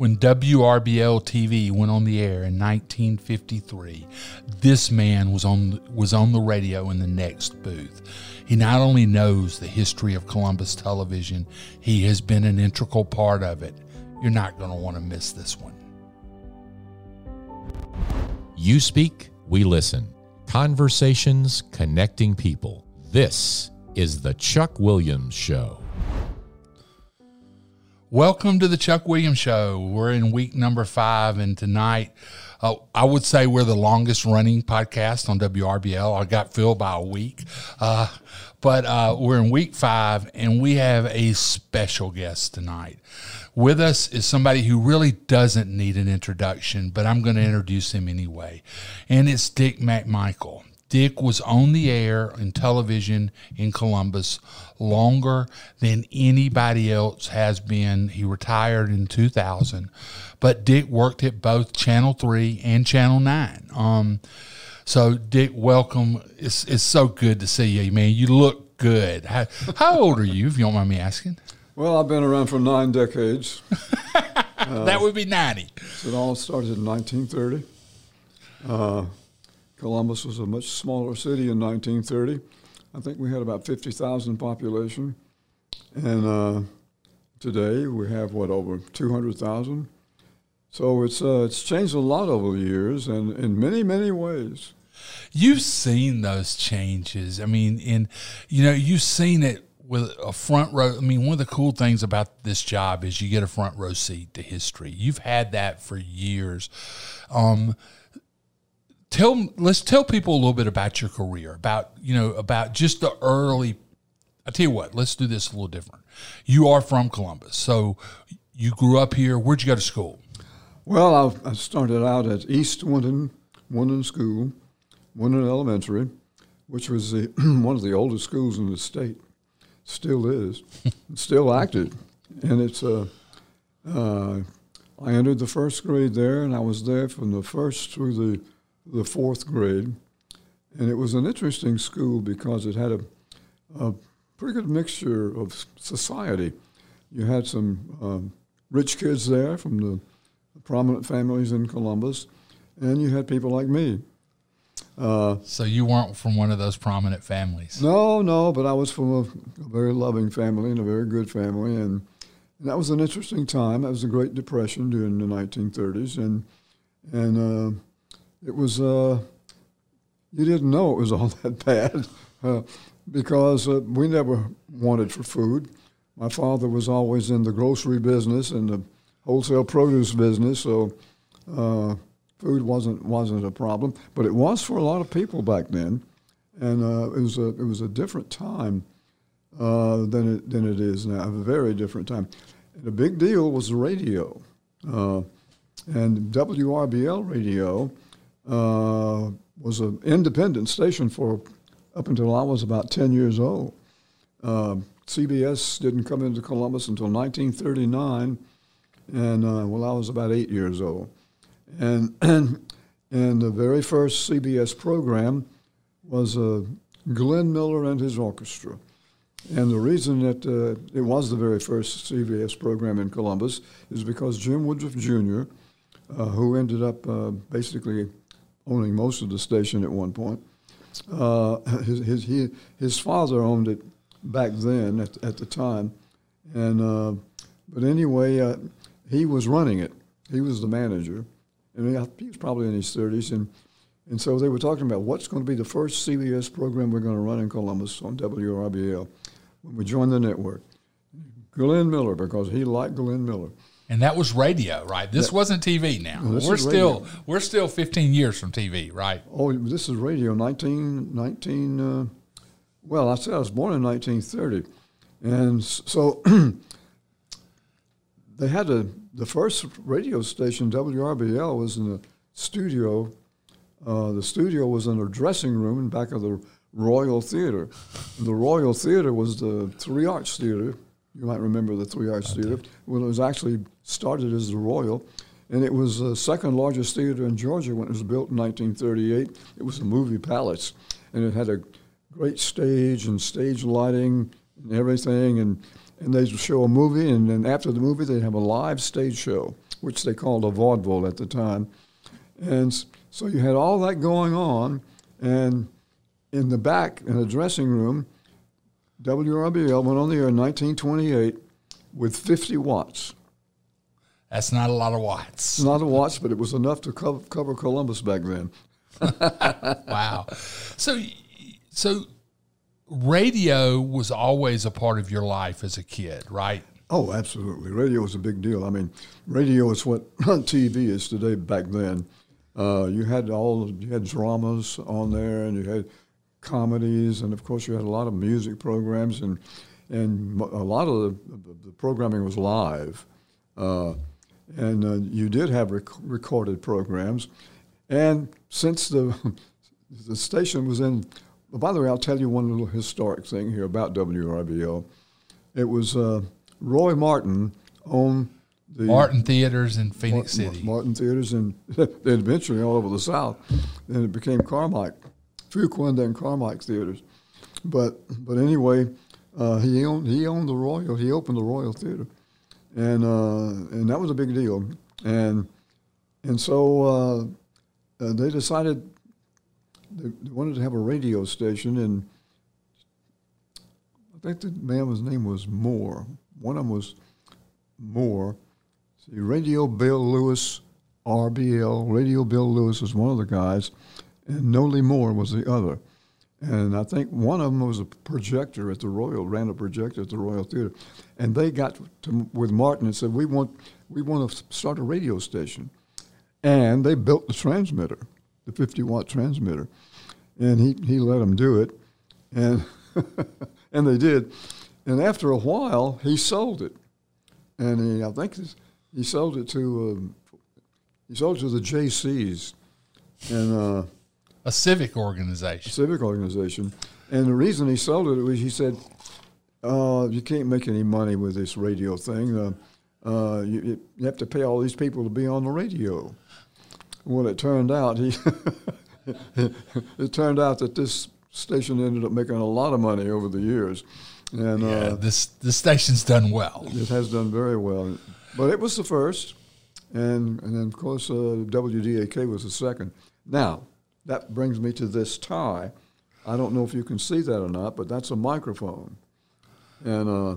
When WRBL TV went on the air in 1953, this man was on was on the radio in the next booth. He not only knows the history of Columbus television, he has been an integral part of it. You're not going to want to miss this one. You speak, we listen. Conversations connecting people. This is the Chuck Williams Show. Welcome to the Chuck Williams Show. We're in week number five, and tonight, uh, I would say we're the longest running podcast on WRBL. I got filled by a week, uh, but uh, we're in week five, and we have a special guest tonight. With us is somebody who really doesn't need an introduction, but I'm going to introduce him anyway, and it's Dick McMichael. Dick was on the air in television in Columbus longer than anybody else has been. He retired in 2000, but Dick worked at both Channel 3 and Channel 9. Um, so, Dick, welcome. It's, it's so good to see you, man. You look good. How, how old are you, if you don't mind me asking? Well, I've been around for nine decades. uh, that would be 90. It all started in 1930. Uh, Columbus was a much smaller city in 1930. I think we had about 50,000 population, and uh, today we have what over 200,000. So it's uh, it's changed a lot over the years, and in many many ways. You've seen those changes. I mean, in you know, you've seen it with a front row. I mean, one of the cool things about this job is you get a front row seat to history. You've had that for years. Um, tell let's tell people a little bit about your career about you know about just the early i tell you what let's do this a little different. You are from columbus so you grew up here. Where'd you go to school? Well i, I started out at east Wynnton Wynnton school Wynnton elementary which was the, one of the oldest schools in the state. Still is. Still active. And it's uh, uh, i entered the first grade there and i was there from the first through the the fourth grade. And it was an interesting school because it had a, a pretty good mixture of society. You had some um, rich kids there from the, prominent families in Columbus, and you had people like me. Uh, so you weren't from one of those prominent families? No, no, but I was from a, a very loving family and a very good family, and, and, that was an interesting time. That was the Great Depression during the 1930s, and and uh, it was uh, you didn't know it was all that bad uh, because uh, we never wanted for food. My father was always in the grocery business and the wholesale produce business, so uh, food wasn't wasn't a problem. But it was for a lot of people back then, and uh, it was a it was a different time uh, than it than it is now. A very different time. And the big deal was the radio, and WRBL radio uh, was an independent station for up until I was about 10 years old. Uh, CBS didn't come into Columbus until 1939, and uh, well, I was about eight years old. And, and, and the very first CBS program was uh, Glenn Miller and his orchestra. And the reason that uh, it was the very first CBS program in Columbus is because Jim Woodruff Jr., uh, who ended up uh, basically owning most of the station at one point. Uh, his, his, he, his father owned it back then at, at the time. And, uh, but anyway, uh, he was running it. He was the manager. And he, was probably in his 30s. And, and so they were talking about what's going to be the first CBS program we're going to run in Columbus on WRBL when we joined the network. Glenn Miller, because he liked Glenn Miller. And that was radio, right? This wasn't TV. Now no, we're still radio. we're still 15 years from TV, right? Oh, this is radio. 19, 19 uh, well, I said I was born in 1930, and so they had a the first radio station WRBL was in the studio. Uh, the studio was in a dressing room in back of the Royal Theater. The Royal Theater was the Three Arts Theater you might remember the Three Arts Theater. Well, it was actually started as the Royal, and it was the second largest theater in Georgia when it was built in 1938. It was a movie palace, and it had a great stage and stage lighting and everything. And, and they'd show a movie, and then after the movie, they'd have a live stage show. which they called a vaudeville at the time. And so you had all that going on, and in the back, in the dressing room, WRBL went on the air in 1928 with 50 watts. That's not a lot of watts. Not a watts, but it was enough to cover, cover Columbus back then. wow. So, so radio was always a part of your life as a kid, right? Oh, absolutely. Radio was a big deal. I mean, radio is what TV is today. Back then, uh, you had all you had dramas on there, and you had comedies, and of course, you had a lot of music programs, and and a lot of the, the programming was live, uh, and uh, you did have rec- recorded programs, and since the the station was in, by the way, I'll tell you one little historic thing here about WRBL. It was uh, Roy Martin owned the Martin Theaters in Phenix Martin, City. Martin Theaters, and then eventually all over the South. And it became Carmike, Fuqua and Carmike Theaters. But but anyway, uh, he owned he owned the Royal. He opened the Royal Theater, and uh, and that was a big deal. And and so uh, uh they decided they wanted to have a radio station, and I think the man's name was Moore. One of them was Moore. See, Radio Bill Lewis, RBL. Radio Bill Lewis was one of the guys, and Nolie Moore was the other. And I think one of them was a projector at the Royal, ran a projector at the Royal Theater, and they got to, with Martin and said, "We want, we want to start a radio station," and they built the transmitter, the 50 watt transmitter, and he he let them do it, and and they did, and after a while he sold it, and he, I think he sold it to um, he sold it to the JCs, and. Uh, a civic organization. Civic organization. And the reason he sold it was he said, uh, you can't make any money with this radio thing. Uh, uh, you, you, have to pay all these people to be on the radio. Well, it turned out he it turned out that this station ended up making a lot of money over the years. And yeah, uh, this the station's done well. It has done very well, but it was the first, and and then of course uh, WDAK was the second. Now that brings me to this tie. I don't know if you can see that or not, but that's a microphone. And, uh,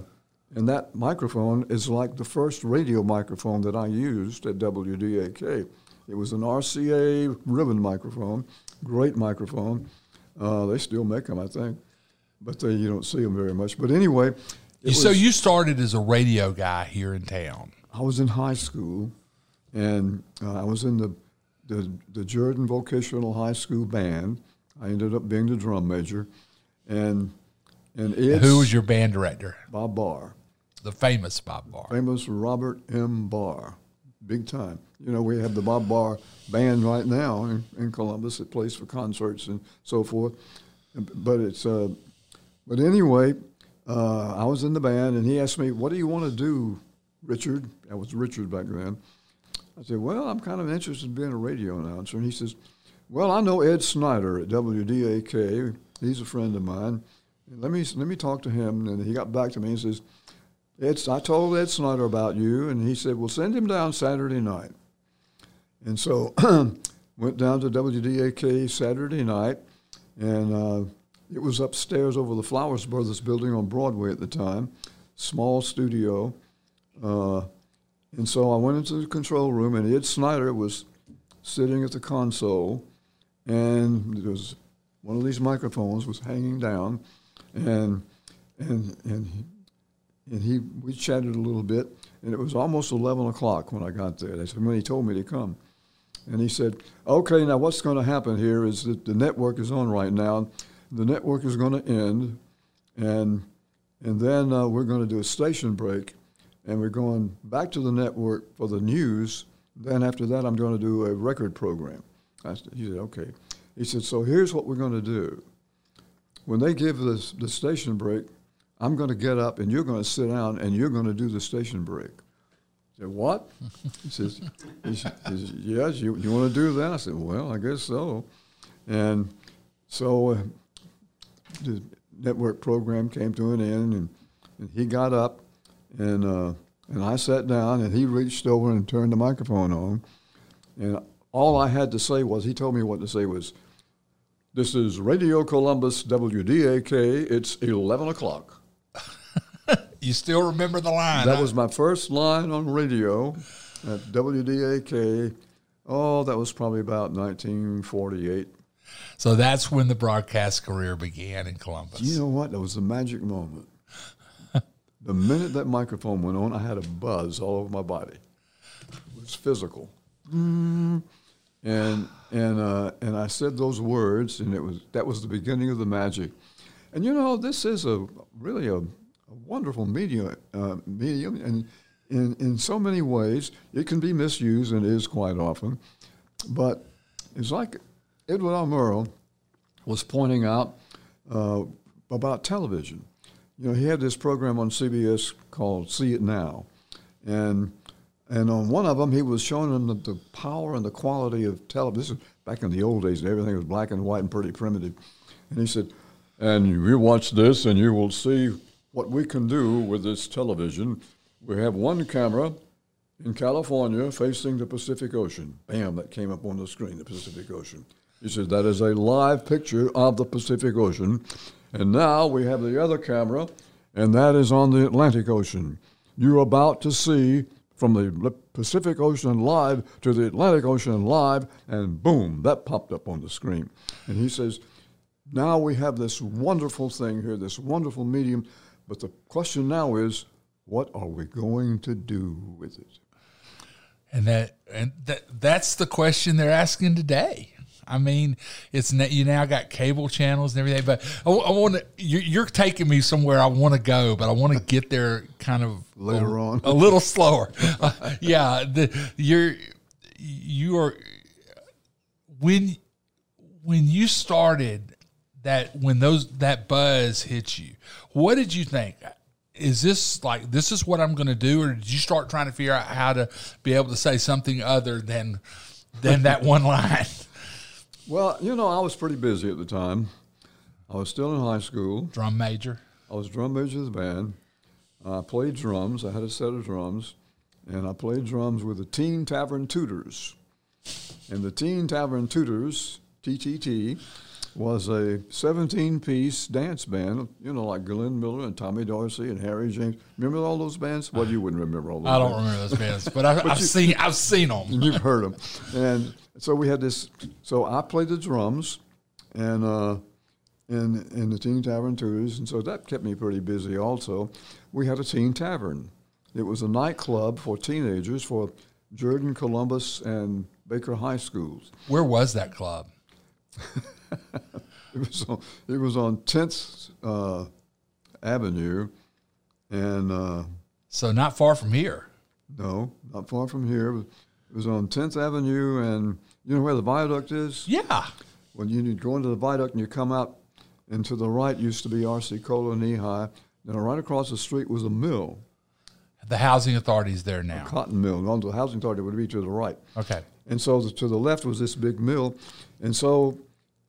and that microphone is like the first radio microphone that I used at WDAK. It was an RCA ribbon microphone, great microphone. Uh, they still make them, I think, but they, you don't see them very much. But anyway, so was, you started as a radio guy here in town. I was in high school, and uh, I was in the the, the Jordan Vocational High School band. I ended up being the drum major, and and who was your band director? Bob Barr, the famous Bob Barr, famous Robert M. Barr, big time. You know, we have the Bob Barr band right now in, in Columbus. It plays for concerts and so forth. But it's uh, but anyway, uh, I was in the band, and he asked me, "What do you want to do, Richard?" That was Richard back then. I said, Well, I'm kind of interested in being a radio announcer. And he says, Well, I know Ed Snyder at WDAK. He's a friend of mine. Let me, let me talk to him. And he got back to me and says, Ed, I told Ed Snyder about you. And he said, Well, send him down Saturday night. And so went down to WDAK Saturday night. And uh, it was upstairs over the Flowers Brothers building on Broadway at the time, small studio. Uh, and so I went into the control room, and Ed Snyder was sitting at the console, and there was one of these microphones was hanging down, and and and he, and he we chatted a little bit, and it was almost eleven o'clock when I got there. That's when he told me to come, and he said, "Okay, now what's going to happen here is that the network is on right now. The network is going to end, and and then uh, we're going to do a station break." And we're going back to the network for the news. Then after that, I'm going to do a record program. I he said, okay. He said, so here's what we're going to do. When they give this, the station break, I'm going to get up and you're going to sit down and you're going to do the station break. I said, what? he says, he says yes, you, you want to do that? I said, well, I guess so. And so uh, the network program came to an end and, and he got up and uh, And I sat down, and he reached over and turned the microphone on. And all I had to say was, he told me what to say was, This is Radio Columbus WDAK. It's 11 o'clock. You still remember the line? That huh? was my first line on radio at WDAK. Oh, that was probably about 1948. so that's when the broadcast career began in Columbus. You know what? That was a magic moment. The minute that microphone went on, I had a buzz all over my body. It was physical. Mm. And and uh, and I said those words, and it was that was the beginning of the magic. And you know, this is a really a, a wonderful medium, uh, medium, and in in so many ways, it can be misused and is quite often. But it's like Edward R. Murrow was pointing out uh, about television. You know, he had this program on CBS called See It Now, and and on one of them he was showing them the, the power and the quality of television. This is back in the old days, and everything was black and white and pretty primitive. And he said, "And you watch this, and you will see what we can do with this television. We have one camera." In California, facing the Pacific Ocean. Bam, that came up on the screen, the Pacific Ocean. He said, That is a live picture of the Pacific Ocean. And now we have the other camera, and that is on the Atlantic Ocean. You're about to see from the Pacific Ocean live to the Atlantic Ocean live, and boom, that popped up on the screen. And he says, Now we have this wonderful thing here, this wonderful medium, but the question now is, what are we going to do with it? And that and that that's the question they're asking today. I mean, it's you now got cable channels and everything, but I, want to. You're, you're taking me somewhere I want to go, but I want to get there kind of Later a, on. a little slower. Uh, yeah, the, you're you are when when you started that when those that buzz hit you. What did you think? is this like this is what I'm going to do, or did you start trying to figure out how to be able to say something other than than that one line? Well, you know, I was pretty busy at the time. I was still in high school. Drum major. I was drum major of the band. I played drums. I had a set of drums, and I played drums with the Teen Tavern Tutors. And the Teen Tavern Tutors, TTT, was a 17-piece dance band, you know, like Glenn Miller and Tommy Dorsey and Harry James. Remember all those bands? Well, you wouldn't remember all those. I don't bands. remember those bands, but, I, I've seen I've seen them. You've heard them. And so we had this. So I played the drums, and uh, in in the Teen Tavern Tutors, and so that kept me pretty busy. Also, we had a teen tavern. It was a nightclub for teenagers for Jordan, Columbus, and Baker High Schools. Where was that club? It was on, it was on 10th uh, Avenue, and uh, So not far from here. no, not far from here. It was on 10th Avenue, and you know where the viaduct is? Yeah. When you go into the viaduct and you come out, and to the right used to be R.C. Cola Nehi. Then right across the street was a mill, The housing authority's there now. cotton mill. On the housing authority would be to the right. Okay. And so the, to the left was this big mill. And so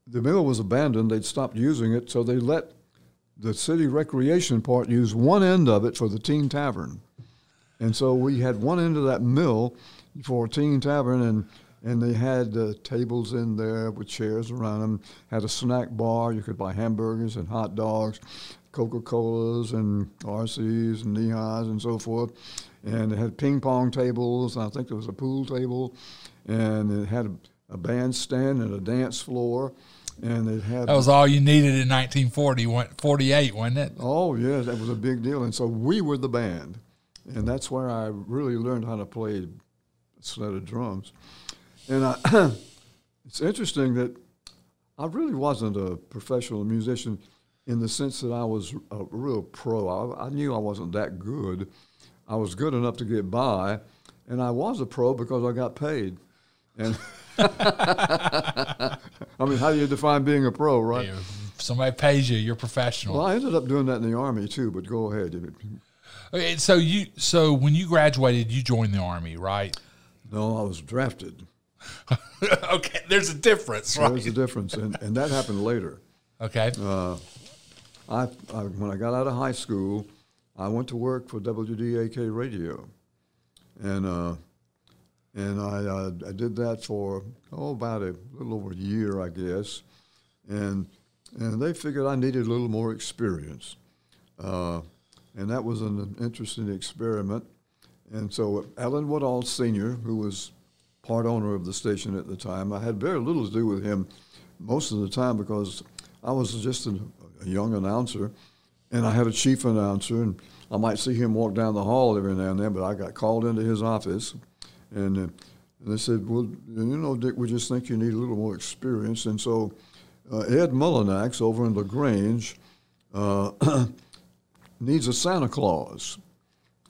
the mill was abandoned. They'd stopped using it. So they let the city recreation part use one end of it for the teen tavern. And so we had one end of that mill for a teen tavern, and, and they had uh, tables in there with chairs around them, had a snack bar. You could buy hamburgers and hot dogs, Coca Colas and RCs and highs and so forth. And it had ping pong tables. I think there was a pool table. And it had a, a bandstand and a dance floor. And it had. That was all you needed in 1940, 48, wasn't it? Oh, yes, that was a big deal. And so we were the band. And that's where I really learned how to play a set of drums. And I, it's interesting that I really wasn't a professional musician in the sense that I was a real pro. I, I knew I wasn't that good. I was good enough to get by, and I was a pro because I got paid. And I mean, how do you define being a pro, right? If somebody pays you, you're professional. Well, I ended up doing that in the army too. But go ahead. Okay, so you so when you graduated, you joined the army, right? No, I was drafted. okay, there's a difference, right? There's a difference, and, and that happened later. Okay. Uh, I, I when I got out of high school, I went to work for WDAK Radio, and uh, and I, uh, I did that for oh about a little over a year, I guess, and and they figured I needed a little more experience, uh, and that was an interesting experiment. And so Allen Woodall Sr., who was part owner of the station at the time, I had very little to do with him most of the time because I was just a, a young announcer, and I had a chief announcer, and I might see him walk down the hall every now and then, but I got called into his office, and, uh, and they said, "Well, you know, Dick, we just think you need a little more experience." And so uh, Ed Mullinax over in LaGrange uh, needs a Santa Claus,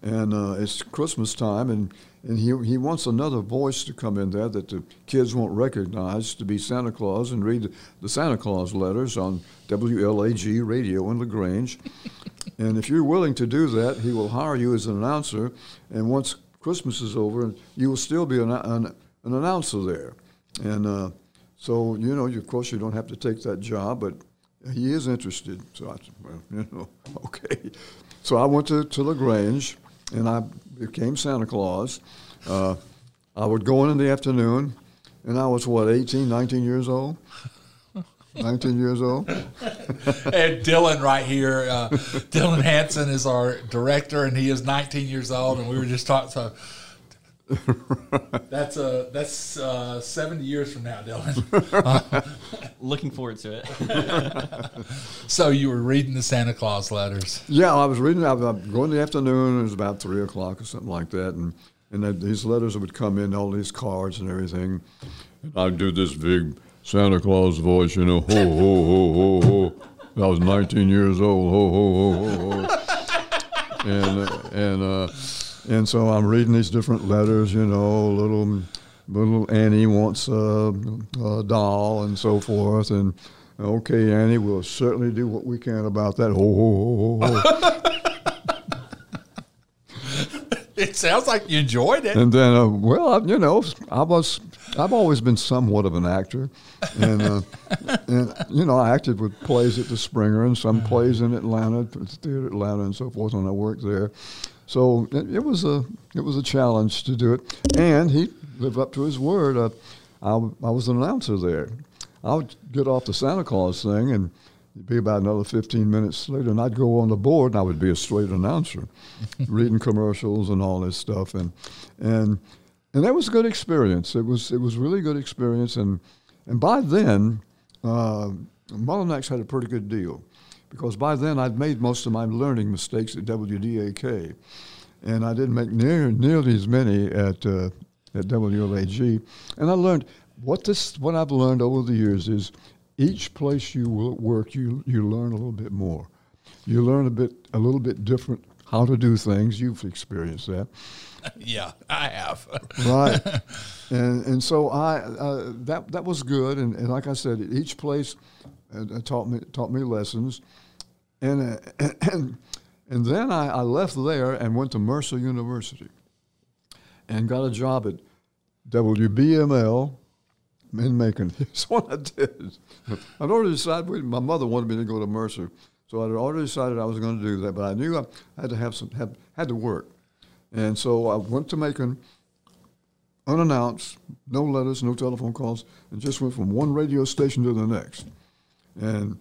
and uh, it's Christmas time, and and he, he wants another voice to come in there that the kids won't recognize to be Santa Claus and read the Santa Claus letters on WLAG radio in LaGrange. and if you're willing to do that, he will hire you as an announcer. And once Christmas is over, and you will still be an, an, an announcer there. And uh, so, you know, of course, you don't have to take that job, but he is interested. So I said, well, you know, okay. So I went to, to LaGrange and I became Santa Claus. Uh, I would go in in the afternoon, and I was, what, 18, 19 years old? 19 years old. and Dylan right here, uh, Dylan Hanson is our director, and he is 19 years old. And we were just talking. So that's uh, that's uh, 70 years from now, Dylan. Looking forward to it. so you were reading the Santa Claus letters. Yeah, I was reading. I was going in the afternoon. It was about three o'clock or something like that, and and these letters would come in, all these cards and everything. And I'd do this big Santa Claus voice, you know, ho ho ho ho ho. I was 19 years old, ho ho ho ho ho. and and uh, and so I'm reading these different letters, you know, little little Annie wants a, a doll and so forth, and okay, Annie, we'll certainly do what we can about that. Ho ho ho ho ho. it sounds like you enjoyed it. And then, uh, well, you know, I was, I've always been somewhat of an actor, and uh, and you know, I acted with plays at the Springer and some plays in Atlanta, Theater Atlanta, and so forth when I worked there. So it, it, was a it was a challenge to do it, and he lived up to his word. Uh, I, I was an announcer there. I would get off the Santa Claus thing, and it'd be about another 15 minutes later, and I'd go on the board, and I would be a straight announcer, reading commercials and all this stuff, and and and that was a good experience. It was it was really good experience, and and by then, uh, Mullinax had a pretty good deal because by then I'd made most of my learning mistakes at WDAK, and I didn't make near, nearly as many at uh, at WLAG. And I learned what this what I've learned over the years is each place you work, you you learn a little bit more. You learn a bit a little bit different how to do things. You've experienced that. yeah, I have. right, and and so I uh, that that was good. And, and like I said, each place uh, taught me taught me lessons. And, uh, and, and then I, I left there and went to Mercer University and got a job at WBML in Macon. That's what I did. I'd already decided, my mother wanted me to go to Mercer. So I'd already decided I was going to do that, but I knew I had to have some, had, had to work. And so I went to Macon unannounced, no letters, no telephone calls, and just went from one radio station to the next. And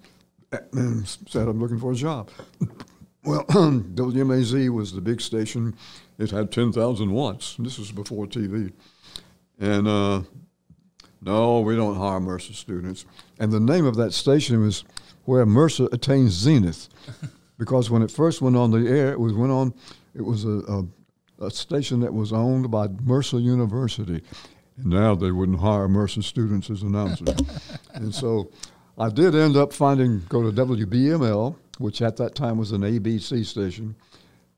and said, I'm looking for a job. well, WMAZ was the big station. It had 10,000 watts. This was before TV. And uh, no, we don't hire Mercer students. And the name of that station was where Mercer attained zenith. because when it first went on the air, it was went on, it was a, a, a station that was owned by Mercer University. And now they wouldn't hire Mercer students as announcers. and so I did end up finding go to WBML, which at that time was an ABC station,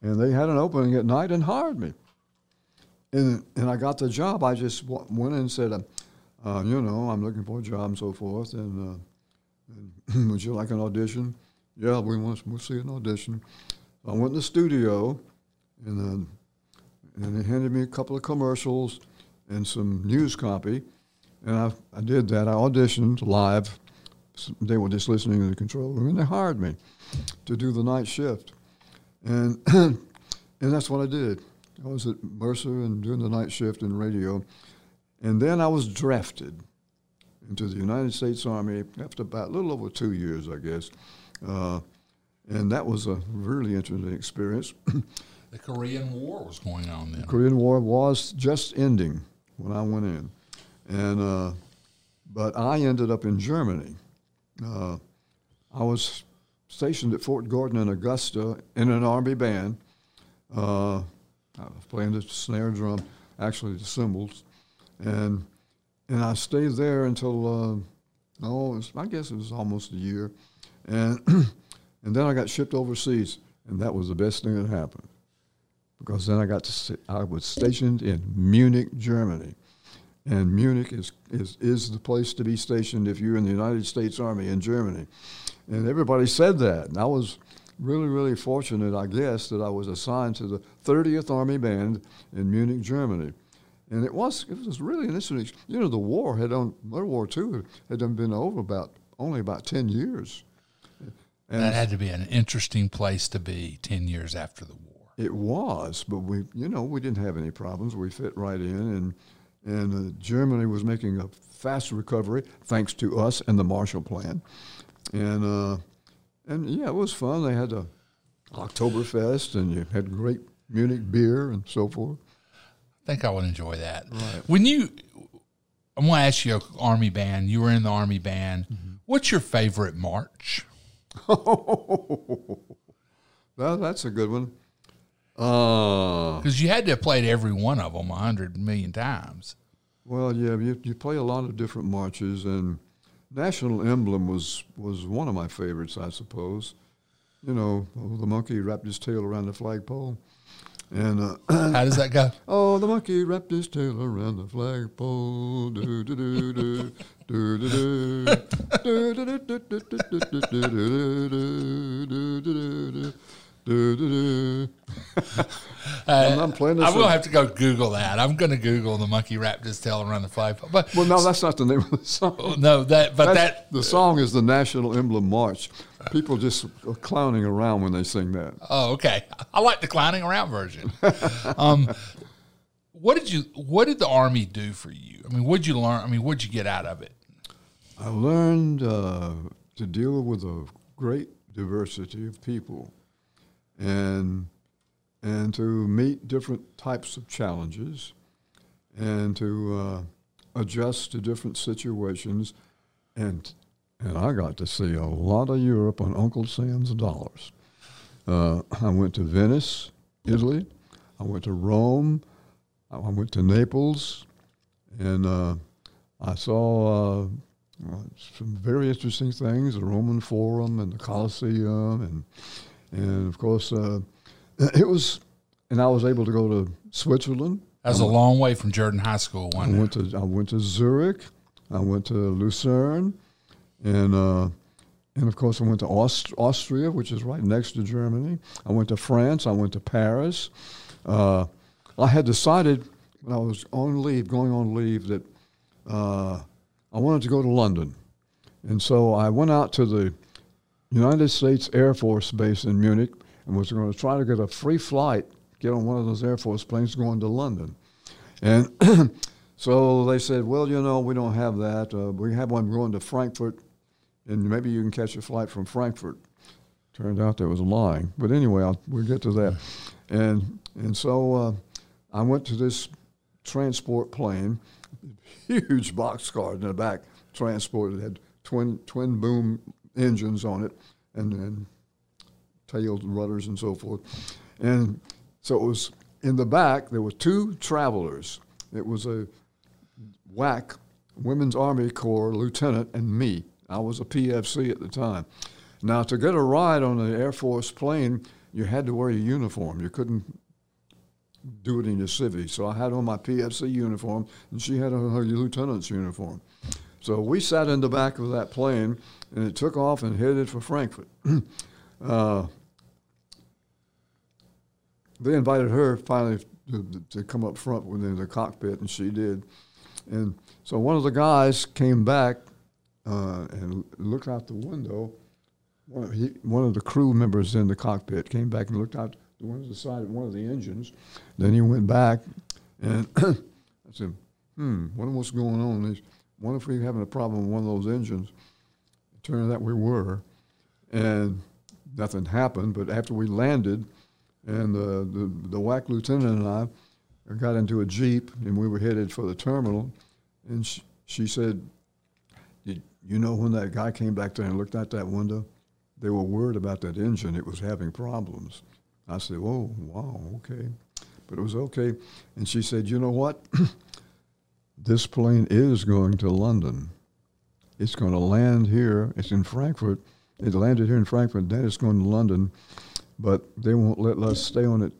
and they had an opening at night and hired me. And and I got the job. I just went in and said, uh, uh, you know, I'm looking for a job and so forth. And, uh, and would you like an audition? Yeah, we want to we'll see an audition. I went in the studio, and and they handed me a couple of commercials and some news copy, and I, I did that. I auditioned live they were just listening in the control room, and they hired me to do the night shift, and and that's what I did. I was at Mercer and doing the night shift in radio. And then I was drafted into the United States Army after about a little over two years, I guess. Uh, and that was a really interesting experience. The Korean War was going on then. The Korean War was just ending when I went in, and uh, but I ended up in Germany. Uh, I was stationed at Fort Gordon in Augusta in an army band. Uh, I was playing the snare drum, actually the cymbals, and and I stayed there until uh, oh, was, I guess it was almost a year, and and then I got shipped overseas, and that was the best thing that happened because then I got to I was stationed in Munich, Germany, and Munich is, is is the place to be stationed if you're in the United States Army in Germany, and everybody said that, and I was really really fortunate, I guess, that I was assigned to the 30th Army Band in Munich, Germany. And it was it was really an interesting. You know, the war had on World War II had done been over about only about ten years. And That had to be an interesting place to be 10 years after the war. It was, but we, you know, we didn't have any problems. We fit right in, and and uh, Germany was making a fast recovery thanks to us and the Marshall Plan, and uh, and yeah, it was fun. They had a Oktoberfest, and you had great Munich beer and so forth. I think I would enjoy that. When you, I'm going to ask you, a Army band. You were in the Army band. What's your favorite march? Well, that's a good one. Uh, Because you had to have played every one of them a hundred million times. Well, yeah, you, you play a lot of different marches, and National Emblem was, was one of my favorites, I suppose. You know, oh, the monkey wrapped his tail around the flagpole. And, uh, How does that go? oh, the monkey wrapped his tail around the flagpole. Do, do, do, do, do, do, do. Do, do, do, do, do, do, do, do, do, do, do, do, do, do. Do. I'm, playing this. I'm going to one- have to go Google that. I'm going to Google the monkey his tail around the flagpole. But Well, no, that's not the name of the song. no, that but That's- that the song is the National Emblem March. People just are clowning around when they sing that. Oh, okay. I like the clowning around version. um, what did you? What did the army do for you? I mean, what'd you learn? I mean, what'd you get out of it? I learned uh, to deal with a great diversity of people, and and to meet different types of challenges, and to uh, adjust to different situations, and and I got to see a lot of Europe on Uncle Sam's dollars. Uh, I went to Venice, Italy. I went to Rome. I went to Naples, and uh, I saw uh, some very interesting things: the Roman Forum and the Colosseum, and and of course uh, it was. And I was able to go to Switzerland. That was a long way from Jordan High School. I went to I went to Zurich. I went to Lucerne, and uh, and of course I went to Aust- Austria, which is right next to Germany. I went to France. I went to Paris. Uh, I had decided when I was on leave, going on leave, that uh, I wanted to go to London, and so I went out to the United States Air Force Base in Munich and was going to try to get a free flight, get on one of those Air Force planes going to London. And so they said, well, you know, we don't have that. Uh, we have one going to Frankfurt, and maybe you can catch a flight from Frankfurt. Turned out that was lying. But anyway, I'll, we'll get to that. And, and so uh, I went to this transport plane, huge boxcar in the back, transport. It had twin, twin boom engines on it and, and tailed rudders and so forth. And so it was in the back, there were two travelers. It was a WAC, Women's Army Corps lieutenant, and me. I was a PFC at the time. Now, to get a ride on an Air Force plane, you had to wear your uniform. You couldn't do it in your civvy. So I had on my PFC uniform, and she had on her lieutenant's uniform. So we sat in the back of that plane, and it took off and headed for Frankfurt. uh, they invited her finally to, to come up front within the cockpit, and she did. And so one of the guys came back uh, and looked out the window. One of, he, one of the crew members in the cockpit came back and looked out the one the side of one of the engines. Then he went back, and I said, "Hmm, wonder what's going on? Wonder if we're having a problem with one of those engines." It turned out we were, and nothing happened. But after we landed, and the the, the WAC lieutenant and I got into a jeep, and we were headed for the terminal, and she, she said, "Did you know when that guy came back there and looked out that window?" They were worried about that engine; it was having problems. I said, "Oh, wow, okay," but it was okay. And she said, "You know what? this plane is going to London. It's going to land here. It's in Frankfurt. It landed here in Frankfurt. Then it's going to London, but they won't let us stay on it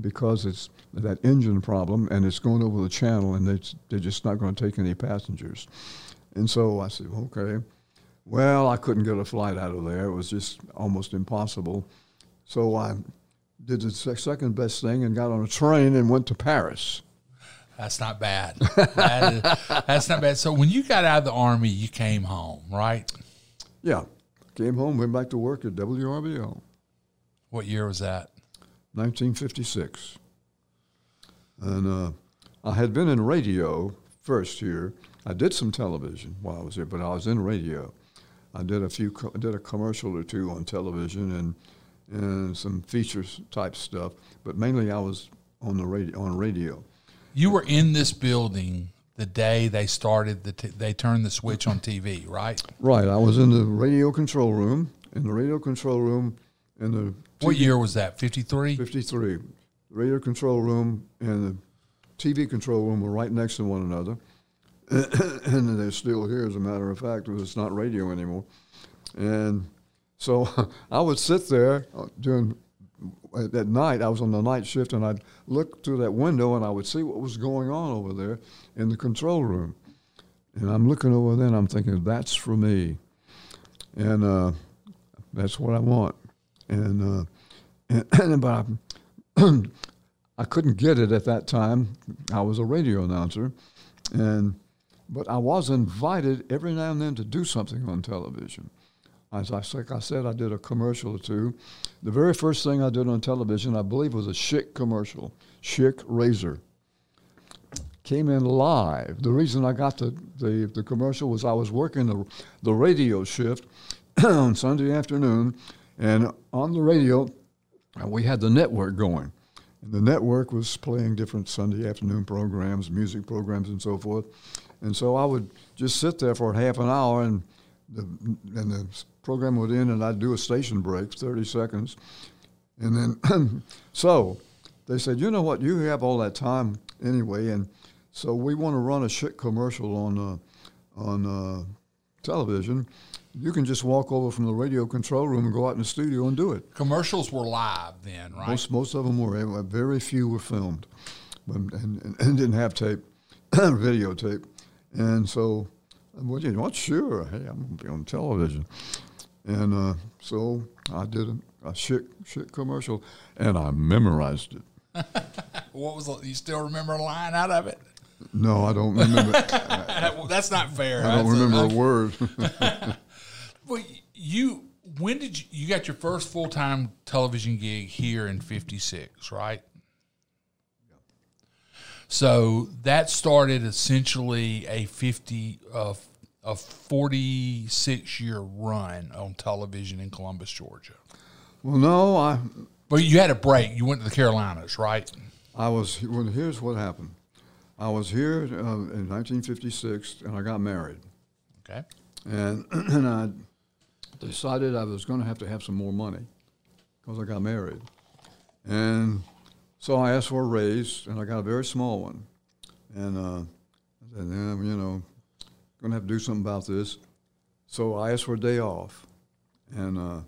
because it's that engine problem, and it's going over the channel, and they, they're just not going to take any passengers." And so I said, "Okay." Well, I couldn't get a flight out of there. It was just almost impossible. So I did the second best thing and got on a train and went to Paris. That's not bad. that is, that's not bad. So when you got out of the army, you came home, right? Yeah. Came home, went back to work at WRBL. What year was that? 1956. And uh, I had been in radio first here. I did some television while I was here, but I was in radio. I did a few, I did a commercial or two on television and and some features type stuff, but mainly I was on the radio. On radio. You were in this building the day they started the t- they turned the switch on TV, right? Right. I was in the radio control room. In the radio control room, in the what year was that? Fifty three. Fifty three. The radio control room and the TV control room were right next to one another, and they're still here. As a matter of fact, it's not radio anymore, and so I would sit there uh, during at night. I was on the night shift, and I'd look through that window, and I would see what was going on over there in the control room. And I'm looking over there, and I'm thinking, "That's for me," and uh, that's what I want. And, uh, and, and but I, I couldn't get it at that time. I was a radio announcer, and but I was invited every now and then to do something on television. As I, like I said, I did a commercial or two. The very first thing I did on television, I believe, was a Schick commercial, Schick Razor. Came in live. The reason I got the, the, the commercial was I was working the, the radio shift on Sunday afternoon, and on the radio, we had the network going. And the network was playing different Sunday afternoon programs, music programs, and so forth. And so I would just sit there for half an hour, and the, and the program would end and I'd do a station break, 30 seconds. And then, so they said, you know what, you have all that time anyway, and so we want to run a Schick commercial on, uh, on uh, television. You can just walk over from the radio control room and go out in the studio and do it. Commercials were live then, right? Most, most of them were. Very few were filmed but, and, and, and didn't have tape, videotape. And so, what do you want? Sure. Hey, I'm going to be on television. And uh, so I did a, a Schick, Schick commercial, and I memorized it. what was you still remember a line out of it? No, I don't remember. well, that's not fair. I don't that's remember a, a word. well, you when did you you got your first full time television gig here in '56, right? So that started essentially a 50, uh, a 46 year run on television in Columbus, Georgia. Well, no, I. But you had a break. You went to the Carolinas, right? I was. Well, here's what happened. I was here uh, in 1956, and I got married. Okay. And and I decided I was going to have to have some more money because I got married, and so I asked for a raise, and I got a very small one. And uh, I said, yeah, you know, going to have to do something about this. So I asked for a day off, and uh,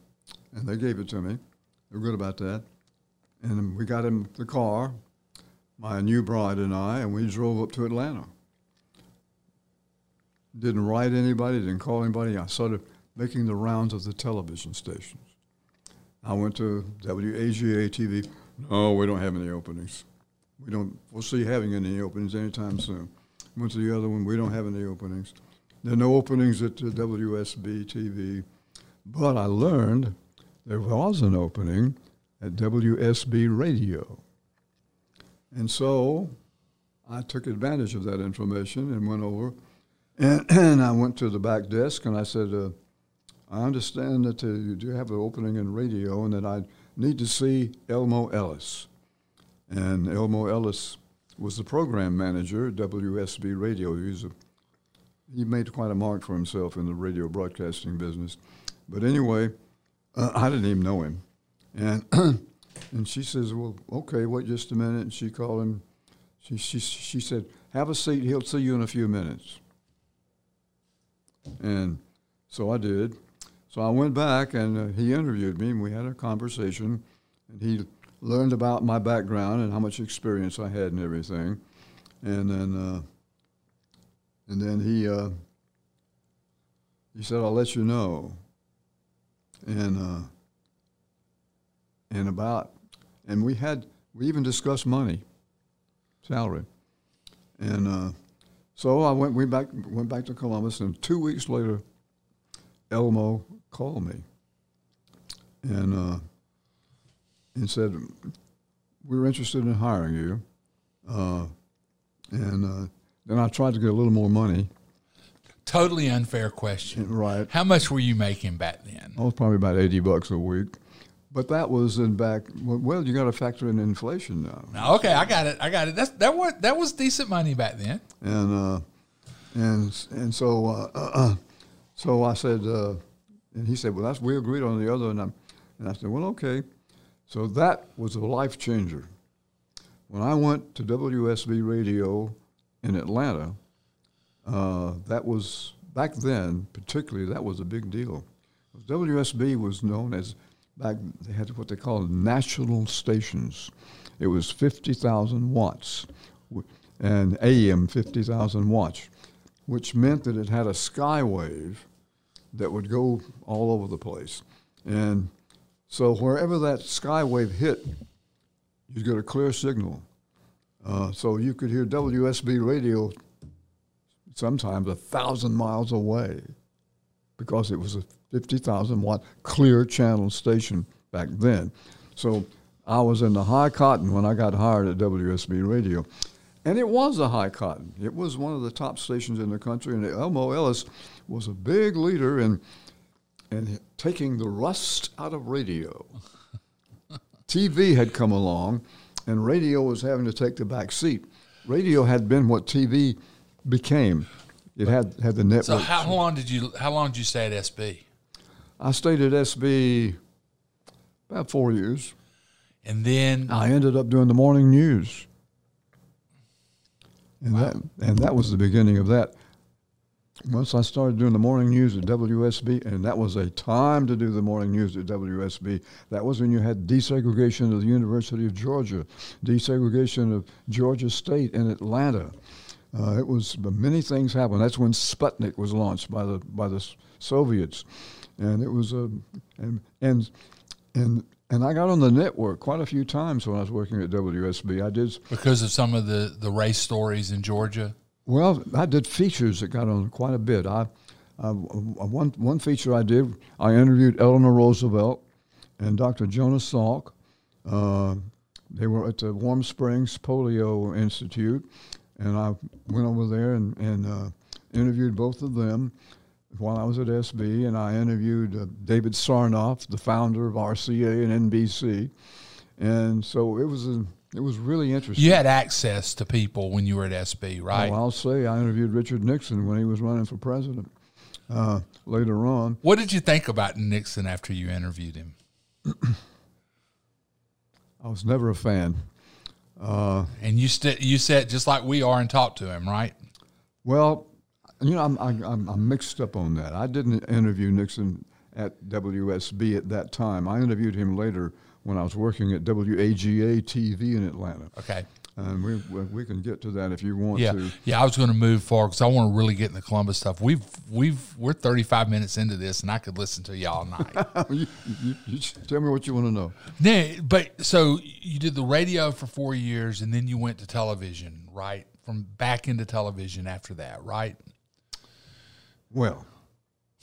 and they gave it to me. They were good about that. And we got in the car, my new bride and I, and we drove up to Atlanta. Didn't write anybody, didn't call anybody. I started making the rounds of the television stations. I went to WAGA TV. No, we don't have any openings. We don't foresee having any openings anytime soon. Went to the other one. We don't have any openings. There are no openings at WSB TV. But I learned there was an opening at WSB Radio. And so I took advantage of that information and went over. And, and I went to the back desk and I said, uh, I understand that uh, you do have an opening in radio and that I need to see Elmo Ellis. And Elmo Ellis was the program manager at WSB Radio. He's a, he made quite a mark for himself in the radio broadcasting business. But anyway, uh, I didn't even know him. And, and she says, Well, okay, wait just a minute. And she called him. She, she, she said, Have a seat. He'll see you in a few minutes. And so I did. So I went back and uh, he interviewed me, and we had a conversation. And he learned about my background and how much experience I had and everything. And then, uh, and then he uh, he said, "I'll let you know." And uh, and about, and we had we even discussed money, salary, and uh, so I went we back went back to Columbus, and two weeks later, Elmo called me, and uh, and said, "We're interested in hiring you," uh, and uh, then I tried to get a little more money. Totally unfair question. Right. How much were you making back then? I was probably about eighty bucks a week, but that was in back. Well, you got to factor in inflation now. Okay, I got it. I got it. That's that was that was decent money back then. And uh, and and so uh, uh, so I said, uh, and he said, well, that's we agreed on the other, and I and I said, well, okay. So that was a life changer. When I went to WSB Radio in Atlanta, uh, that was back then, particularly, that was a big deal. WSB was known as back they had what they called national stations. It was fifty thousand watts, and AM fifty thousand watts, which meant that it had a skywave that would go all over the place, and so wherever that skywave hit, you'd get a clear signal. Uh, so you could hear WSB radio sometimes a thousand miles away because it was a 50,000 watt clear channel station back then. So I was in the high cotton when I got hired at WSB Radio. And it was a high cotton. It was one of the top stations in the country, and Elmo Ellis was a big leader in, in taking the rust out of radio. TV had come along, and radio was having to take the back seat. Radio had been what TV became. It had had the network. So how long did you how long did you stay at SB? I stayed at SB about four years. And then I ended up doing the morning news. And that and that was the beginning of that. Once I started doing the morning news at WSB, and that was a time to do the morning news at WSB. That was when you had desegregation of the University of Georgia, desegregation of Georgia State in Atlanta. Uh, it was many things happened. That's when Sputnik was launched by the by the Soviets, and it was a and and and and I got on the network quite a few times when I was working at WSB. I did because of some of the the race stories in Georgia. Well, I did features that got on quite a bit. I uh, one one feature I did, I interviewed Eleanor Roosevelt and Dr. Jonas Salk. Uh, they were at the Warm Springs Polio Institute, and I went over there and, and uh, interviewed both of them while I was at SB, and I interviewed uh, David Sarnoff, the founder of RCA and NBC, and so it was a, it was really interesting. You had access to people when you were at SB, right? Well, I'll say I interviewed Richard Nixon when he was running for president. Uh, later on, what did you think about Nixon after you interviewed him? I was never a fan. Uh, and you st- you said just like we are and talked to him, right? Well, you know, I'm, I'm, I'm mixed up on that. I didn't interview Nixon at WSB at that time. I interviewed him later when I was working at WAGA TV in Atlanta. Okay. And we, we can get to that if you want yeah. to. Yeah, I was going to move forward because I want to really get in the Columbus stuff. We've we've we're 35 minutes into this, and I could listen to you all night. you, you, you tell me what you want to know. Yeah, but so you did the radio for four years, and then you went to television, right? From back into television after that, right? Well,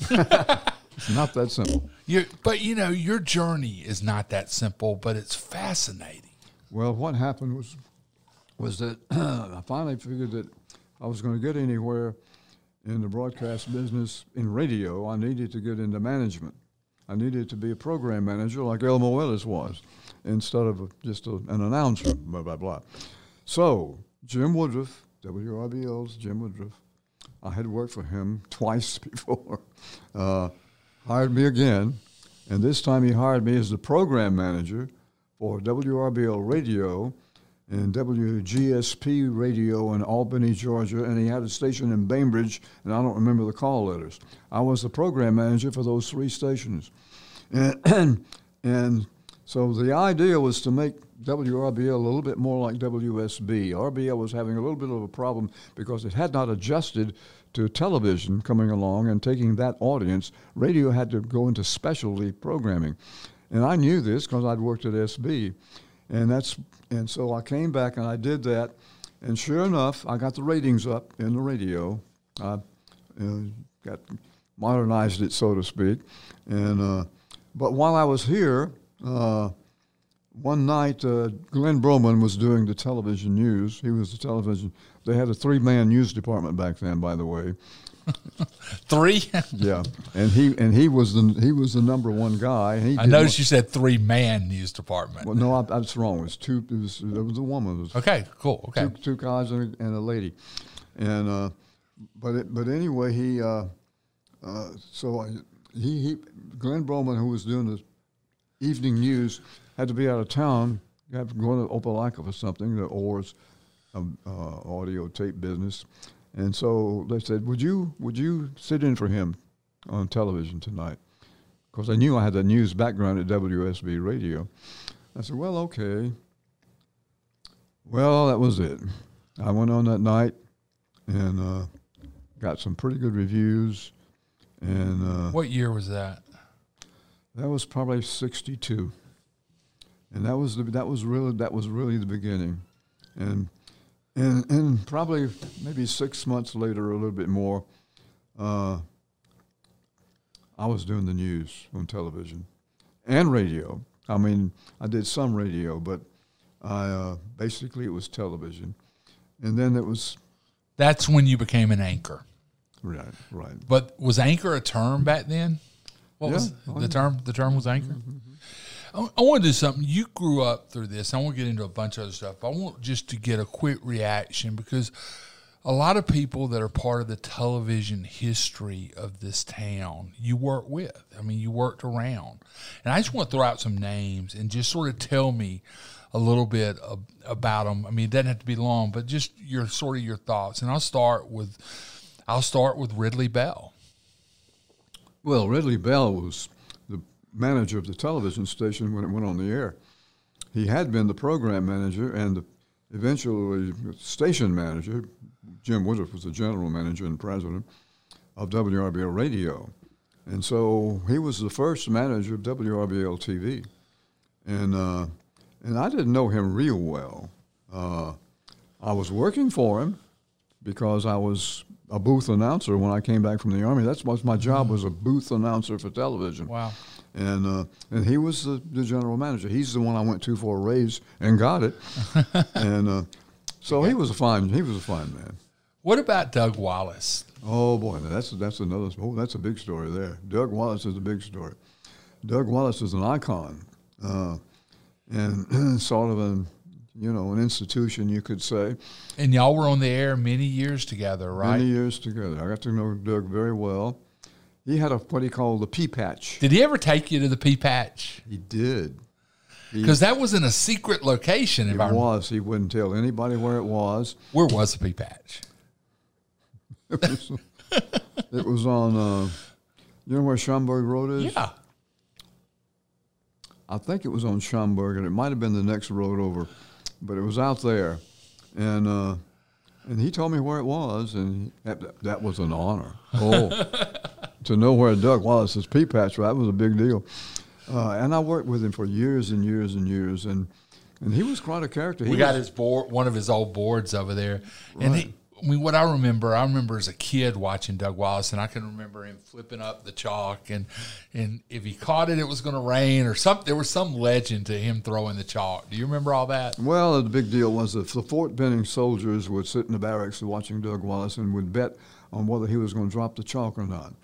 It's not that simple. you but you know, your journey is not that simple, but it's fascinating. Well, what happened was was that I finally figured that I was going to get anywhere in the broadcast business in radio. I needed to get into management. I needed to be a program manager like Elmo Ellis was, instead of a, just a, an announcer. Blah blah blah. So Jim Woodruff, WRBL's Jim Woodruff, I had worked for him twice before. Uh, hired me again, and this time he hired me as the program manager for WRBL Radio and WGSP Radio in Albany, Georgia, and he had a station in Bainbridge, and I don't remember the call letters. I was the program manager for those three stations, and and so the idea was to make WRBL a little bit more like WSB. RBL was having a little bit of a problem because it had not adjusted to television coming along and taking that audience. Radio had to go into specialty programming. And I knew this because I'd worked at SB. And that's and so I came back and I did that. And sure enough, I got the ratings up in the radio. I uh, got modernized it, so to speak. And uh, but while I was here, uh, one night, uh, Glenn Broman was doing the television news. He was the television. They had a three-man news department back then, by the way. Three. yeah, and he and he was the he was the number one guy. He I noticed you said three man news department. Well, no, I, that's wrong. It was two. It was, there was a woman. It was okay, cool. Okay, two, two guys and a, and a lady, and uh, but it, but anyway, he uh, uh, so I, he he Glenn Broman, who was doing the evening news, had to be out of town. Had to go to Opelika for something, the Oars uh, audio tape business. And so they said, "Would you would you sit in for him on television tonight?" Because I knew I had the news background at WSB Radio. I said, "Well, okay." Well, that was it. I went on that night and uh, got some pretty good reviews. And uh, what year was that? That was probably '62, and that was the, that was really that was really the beginning, and and, and probably maybe six months later, a little bit more, uh, I was doing the news on television and radio. I mean, I did some radio, but I uh, basically it was television, and then it was. That's when you became an anchor. Right, right. But was anchor a term back then? What Yeah, was the term? The term was anchor. I, want to do something. You grew up through this. I want to get into a bunch of other stuff. but I want just to get a quick reaction because a lot of people that are part of the television history of this town you work with. I mean, you worked around, and I just want to throw out some names and just sort of tell me a little bit of, about them. I mean, it doesn't have to be long, but just your sort of your thoughts. And I'll start with I'll start with Ridley Bell. Well, Ridley Bell was manager of the television station when it went on the air. He had been the program manager and eventually station manager. Jim Woodruff was the general manager and president of WRBL Radio. And so he was the first manager of WRBL TV. And, uh, and I didn't know him real well. Uh, I was working for him because I was a booth announcer when I came back from the army. That's what my job was a booth announcer for television. Wow. And uh, and he was the, the general manager. He's the one I went to for a raise and got it. and uh, so he was a fine he was a fine man. What about Doug Wallace? Oh boy, that's that's another oh that's a big story there. Doug Wallace is a big story. Doug Wallace is an icon, uh, and sort of an you know an institution you could say. And y'all were on the air many years together, right? Many years together. I got to know Doug very well. He had a what he called the pea patch. Did he ever take you to the Pea Patch? He did. Because that was in a secret location. If It I was. He wouldn't tell anybody where it was. where was the Pea Patch? It was, it was on. Uh, you know where Schomburg Road is? Yeah. I think it was on Schomburg, and it might have been the next road over, but it was out there, and uh, and he told me where it was, and that, that was an honor. Oh, to know where Doug Wallace's pea patch was, that was a big deal. Uh, and I worked with him for years and years and years, and and he was quite a character. He We got was- his board, one of his old boards over there, and he. I mean, what I remember, I remember as a kid watching Doug Wallace, and I can remember him flipping up the chalk, and and if he caught it, it was going to rain or something. There was some legend to him throwing the chalk. Do you remember all that? Well, the big deal was that the Fort Benning soldiers would sit in the barracks watching Doug Wallace and would bet on whether he was going to drop the chalk or not.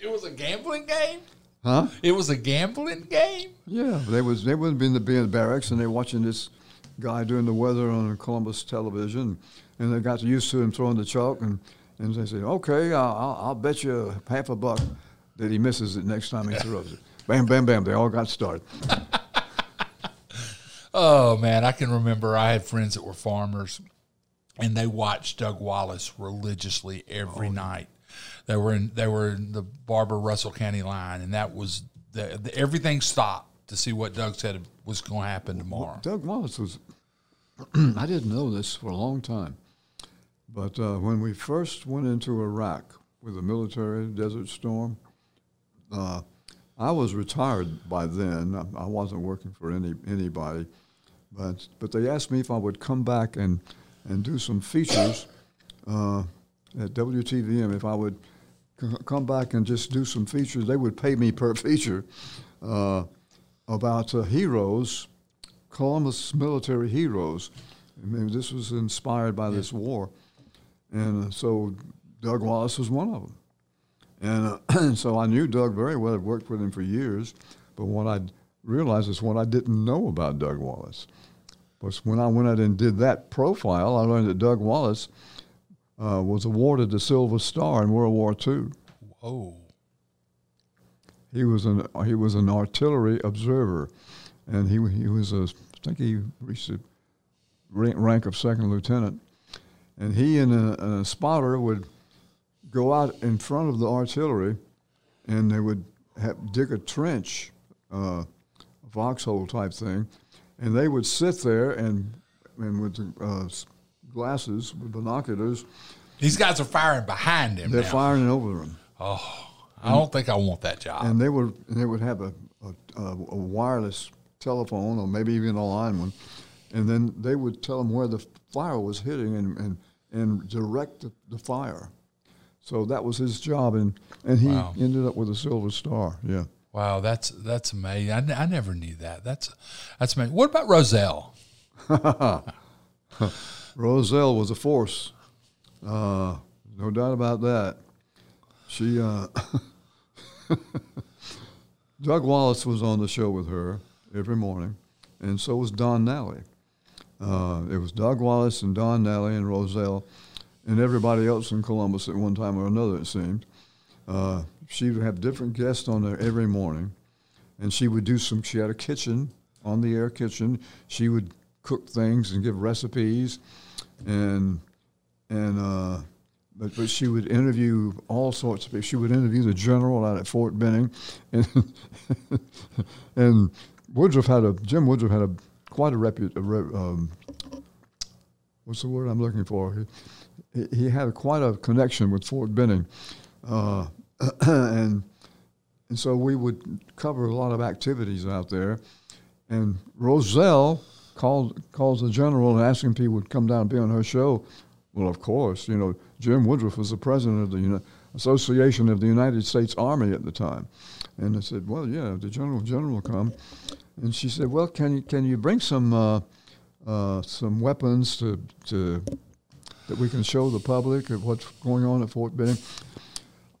It was a gambling game. Huh? It was a gambling game. Yeah, they was they would be in the, be in the barracks and they're watching this guy doing the weather on Columbus television, and they got used to him throwing the chalk, and, and they said, "Okay, I'll, I'll bet you half a buck that he misses it next time he throws it." Bam, bam, bam! They all got started. Oh man, I can remember I had friends that were farmers and they watched Doug Wallace religiously every night. They were in they were in the Barbour Russell County line and that was the, the, everything stopped to see what Doug said was going to happen tomorrow. Doug Wallace was. I didn't know this for a long time, but uh, when we first went into Iraq with the military Desert Storm, uh, I was retired by then. I, I wasn't working for any anybody, but but they asked me if I would come back and and do some features uh, at WTVM. If I would c- come back and just do some features, they would pay me per feature uh, about uh, heroes, Columbus military heroes. I mean, this was inspired by this war, and uh, so Doug Wallace was one of them. And, uh, and so I knew Doug very well. I'd worked with him for years. But what I realized is what I didn't know about Doug Wallace. But when I went out and did that profile, I learned that Doug Wallace uh, was awarded the Silver Star in World War II. Whoa. He was an he was an artillery observer, and he he was a I think he reached the rank, rank of second lieutenant, and he and a, a spotter would go out in front of the artillery, and they would have, dig a trench, uh, a foxhole type thing, and they would sit there and and with the, uh, glasses with binoculars, These guys are firing behind him. they're now. firing over them. Oh I don't think I want that job. and they would and they would have a, a, a, a wireless telephone or maybe even a line one, and then they would tell them where the fire was hitting and and, and direct the, the fire. So that was his job, and and he Wow. ended up with a silver star. Yeah. Wow, that's that's amazing. I, never knew that. That's that's amazing. What about Roselle? Roselle was a force, uh, no doubt about that. She, uh, Doug Wallace was on the show with her every morning, and so was Don Nally. Uh, it was Doug Wallace and Don Nally and Roselle, and everybody else in Columbus at one time or another. It seemed. She would have different guests on there every morning, and she would do some. She had a kitchen on the air kitchen. She would cook things and give recipes, and and uh, but but she would interview all sorts of people. She would interview the general out at Fort Benning, and and Woodruff had a Jim Woodruff had a quite a repute. A re, um, what's the word I'm looking for? He, he, had quite a connection with Fort Benning, uh, and and so we would cover a lot of activities out there. And Roselle called calls the general and asked him if he would come down and be on her show. Well, of course, you know Jim Woodruff was the president of the Uni- Association of the United States Army at the time, and I said, "Well, yeah, the general general will come." And she said, "Well, can you can you bring some uh, uh, some weapons to to that we can show the public of what's going on at Fort Benning?"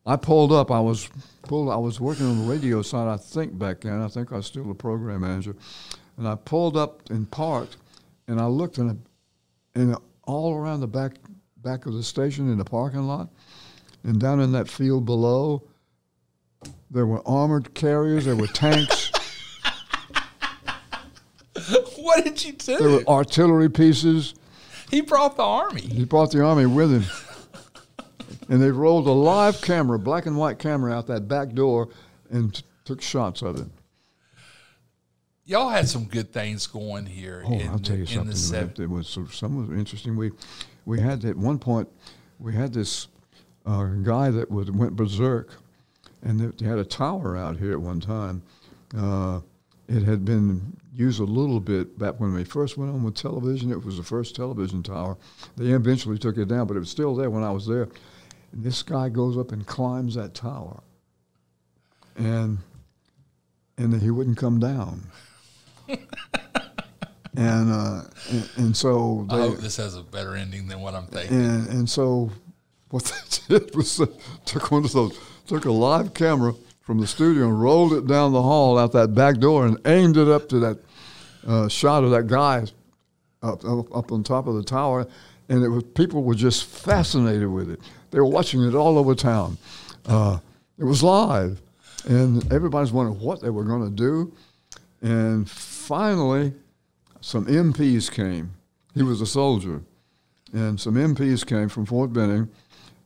I pulled up. I was pulled. I was working on the radio side. I think back then. I think I was still the program manager, and I pulled up and parked, and I looked and and all around the back back of the station in the parking lot, and down in that field below, there were armored carriers. There were tanks. what did you do? there were artillery pieces. he brought the army. He brought the army with him. And they rolled a live camera, black and white camera, out that back door and t- took shots of it. Y'all had some good things going here. Oh, in I'll tell you in something. the sev- It was some was interesting. We we had at one point we had this uh, guy that would, went berserk, and they- they had a tower out here at one time. Uh, it had been used a little bit back when we first went on with television. It was the first television tower. They eventually took it down, but it was still there when I was there. And this guy goes up and climbs that tower, and and then he wouldn't come down. and, uh, and and so I hope this has a better ending than what I'm thinking. and and so what they did was they took one of those took a live camera from the studio and rolled it down the hall out that back door and aimed it up to that uh, shot of that guy up, up up on top of the tower, and it was people were just fascinated with it. They were watching it all over town. Uh, it was live, and everybody's wondering what they were going to do. And finally, some MPs came. He was a soldier, and some MPs came from Fort Benning,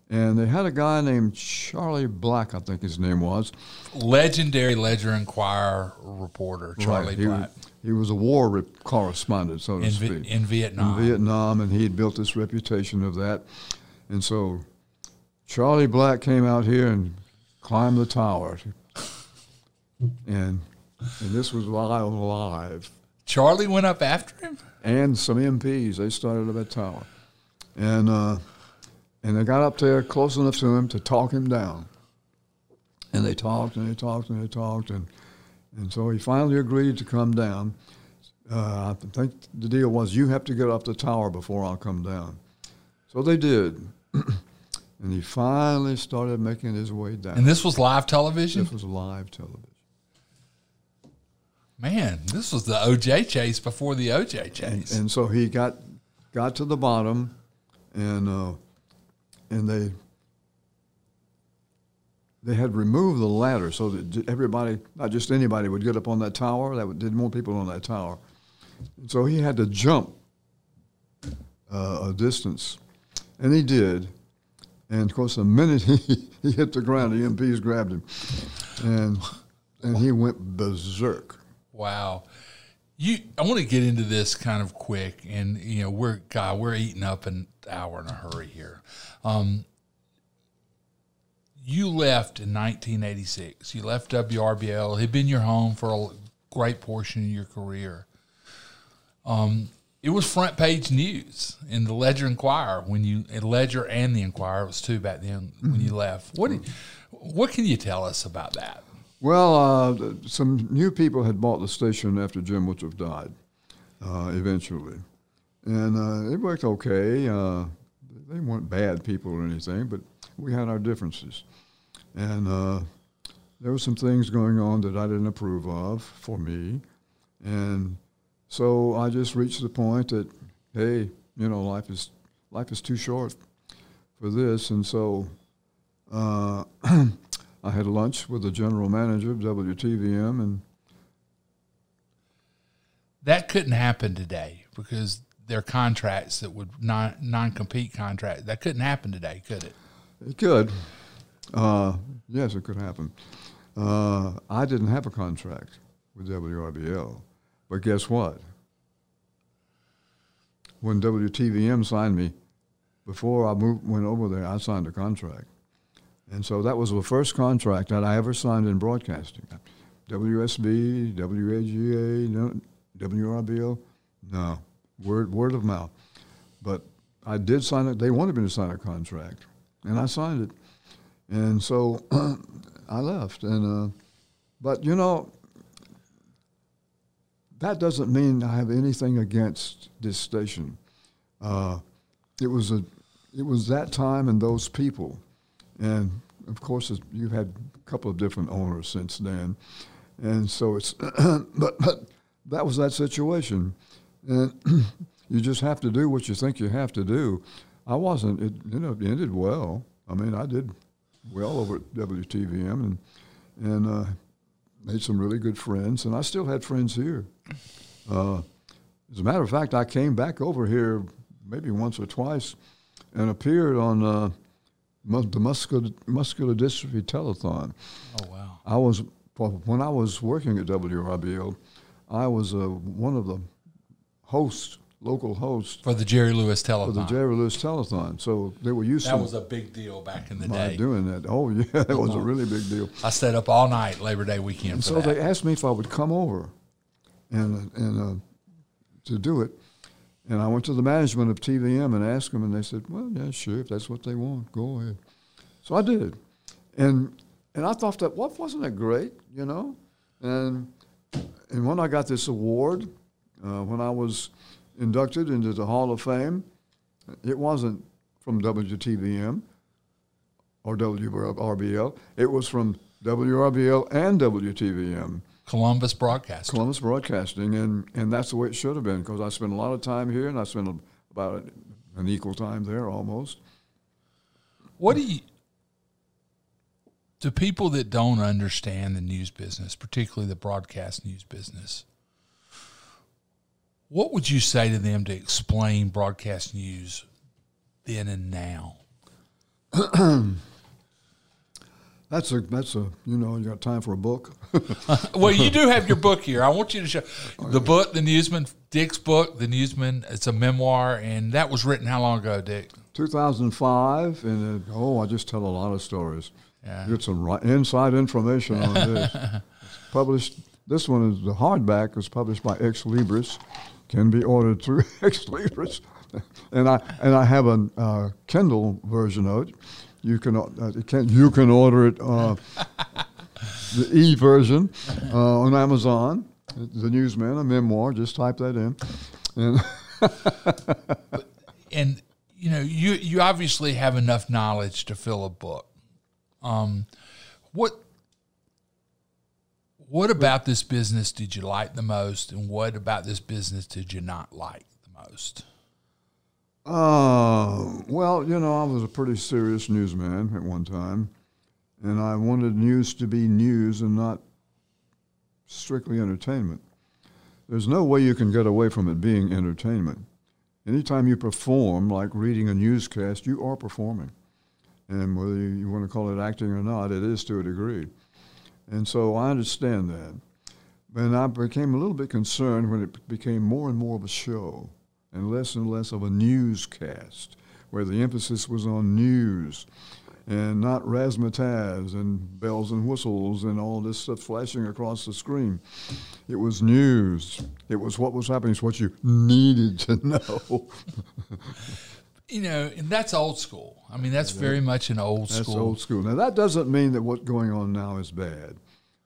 and they had a guy named Charlie Black, I think his name was. Legendary Ledger Enquirer reporter Charlie Right, he, Black he was a war re- correspondent, so to in, speak. In Vietnam. in Vietnam, and he had built this reputation of that. And so Charlie Black came out here and climbed the tower. And and this was live on live. Charlie went up after him. And some MPs, they started up that tower. And uh, and they got up there close enough to him to talk him down. And they talked and they talked and they talked and and so he finally agreed to come down. Uh, I think the deal was you have to get off the tower before I'll come down. So they did. and he finally started making his way down. And this was live television. this was live television. Man, this was the OJ chase before the OJ chase. and so he got got to the bottom, and uh, and they they had removed the ladder so that everybody, not just anybody, would get up on that tower. That would, did more people on that tower. And so he had to jump uh, a distance, and he did. And of course, the minute he, he hit the ground, the MPs grabbed him, and and he went berserk. Wow. You, I want to get into this kind of quick, and you know, we're God, we're eating up an hour in a hurry here. Um, you left in 1986. You left WRBL. It had been your home for a great portion of your career. Um, it was front page news in the Ledger Enquirer when you Ledger and the Enquirer was two back then when you left. What did, what can you tell us about that? Well, uh, some new people had bought the station after Jim Woodruff died, uh, eventually. And uh, it worked okay. Uh, they weren't bad people or anything, but we had our differences. And uh, there were some things going on that I didn't approve of for me. And so I just reached the point that, hey, you know, life is, life is too short for this. And so uh, I had lunch with the general manager of WTVM, and That couldn't happen today because there are contracts that would non non compete contracts. That couldn't happen today, could it? it could. Uh, yes, it could happen. Uh, I didn't have a contract with WRBL, but guess what? When WTVM signed me, before I moved, went over there, I signed a contract. And so that was the first contract that I ever signed in broadcasting. WSB, WAGA, no, WRBL, no, word, word of mouth. But I did sign it. They wanted me to sign a contract, and I signed it. And so I left. And uh, but you know, that doesn't mean I have anything against this station. Uh, it was a, it was that time and those people, and of course you've had a couple of different owners since then, and so it's, but but that was that situation, and you just have to do what you think you have to do. I wasn't. It you know ended well. I mean I did well over at WTVM and and uh, made some really good friends, and I still had friends here. Uh, as a matter of fact, I came back over here maybe once or twice and appeared on uh, mus- the muscular, muscular dystrophy telethon. Oh wow! I was when I was working at WRBL, I was uh, one of the hosts, local host For the Jerry Lewis telethon. for the Jerry Lewis telethon. So they were used that to that was a big deal back in the day. doing that. Oh yeah, that was a really big deal. I stayed up all night Labor Day weekend And so that. they asked me if I would come over and and uh, to do it. And I went to the management of TVM and asked them, and they said, "Well, yeah, sure, if that's what they want, go ahead." So I did, and and I thought that what wasn't that great, you know, and and when I got this award, uh, when I was inducted into the Hall of Fame, it wasn't from WTVM or WRBL. It was from WRBL and WTVM. Columbus Broadcasting. Columbus Broadcasting, and, and that's the way it should have been because I spent a lot of time here and I spent a, about an equal time there almost. What do you, to people that don't understand the news business, particularly the broadcast news business, what would you say to them to explain broadcast news then and now? That's a that's a you know you got time for a book. well, you do have your book here. I want you to show the book, the Newsman, Dick's book, the Newsman. It's a memoir, and that was written how long ago, Dick? 2005, and it, oh, I just tell a lot of stories. Yeah. Get some ri- inside information on this. It's published. This one is the hardback. was published by Xlibris. Can be ordered through Xlibris, and I and I have a uh, Kindle version of it. You can uh, you can you can order it uh, the e version uh, on Amazon. The Newsman, a memoir. Just type that in, and and you know you you obviously have enough knowledge to fill a book. Um, what what about this business did you like the most, and what about this business did you not like the most? Uh, well, you know, I was a pretty serious newsman at one time, and I wanted news to be news and not strictly entertainment. There's no way you can get away from it being entertainment. Anytime you perform, like reading a newscast, you are performing. And whether you want to call it acting or not, it is to a degree. And so I understand that. And I became a little bit concerned when it became more and more of a show and less and less of a newscast, where the emphasis was on news and not razzmatazz and bells and whistles and all this stuff flashing across the screen. It was news. It was what was happening. It's what you needed to know. You know, and that's old school. I mean, that's very much an old That's school. old school. Now that doesn't mean that what's going on now is bad.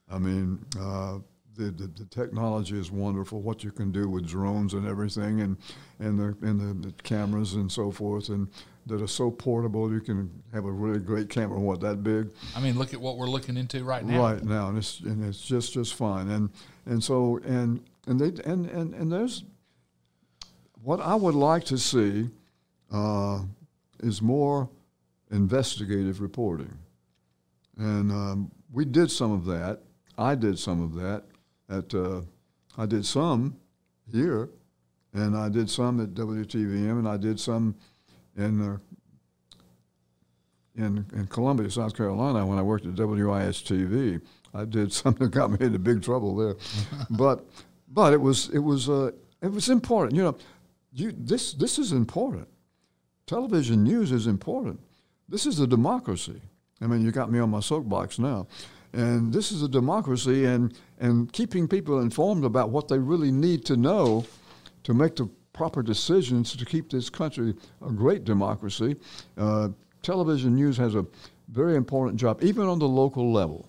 I mean, uh, the, the, the technology is wonderful. What you can do with drones and everything, and and the and the, the cameras and so forth, and that are so portable. You can have a really great camera, what that big, I mean, look at what we're looking into right now. right now, and it's and it's just just fine. And and so and and they and and and there's what I would like to see uh, is more investigative reporting, and um, we did some of that. I did some of that. At uh, I did some here, and I did some at WTVM, and I did some in uh, in, in Columbia, South Carolina, when I worked at WIS-TV. I did something that got me into big trouble there, but but it was it was uh, it was important. You know, you this this is important. Television news is important. This is a democracy. I mean, you got me on my soapbox now, and this is a democracy, and and keeping people informed about what they really need to know to make the proper decisions to keep this country a great democracy. Uh, television news has a very important job, even on the local level.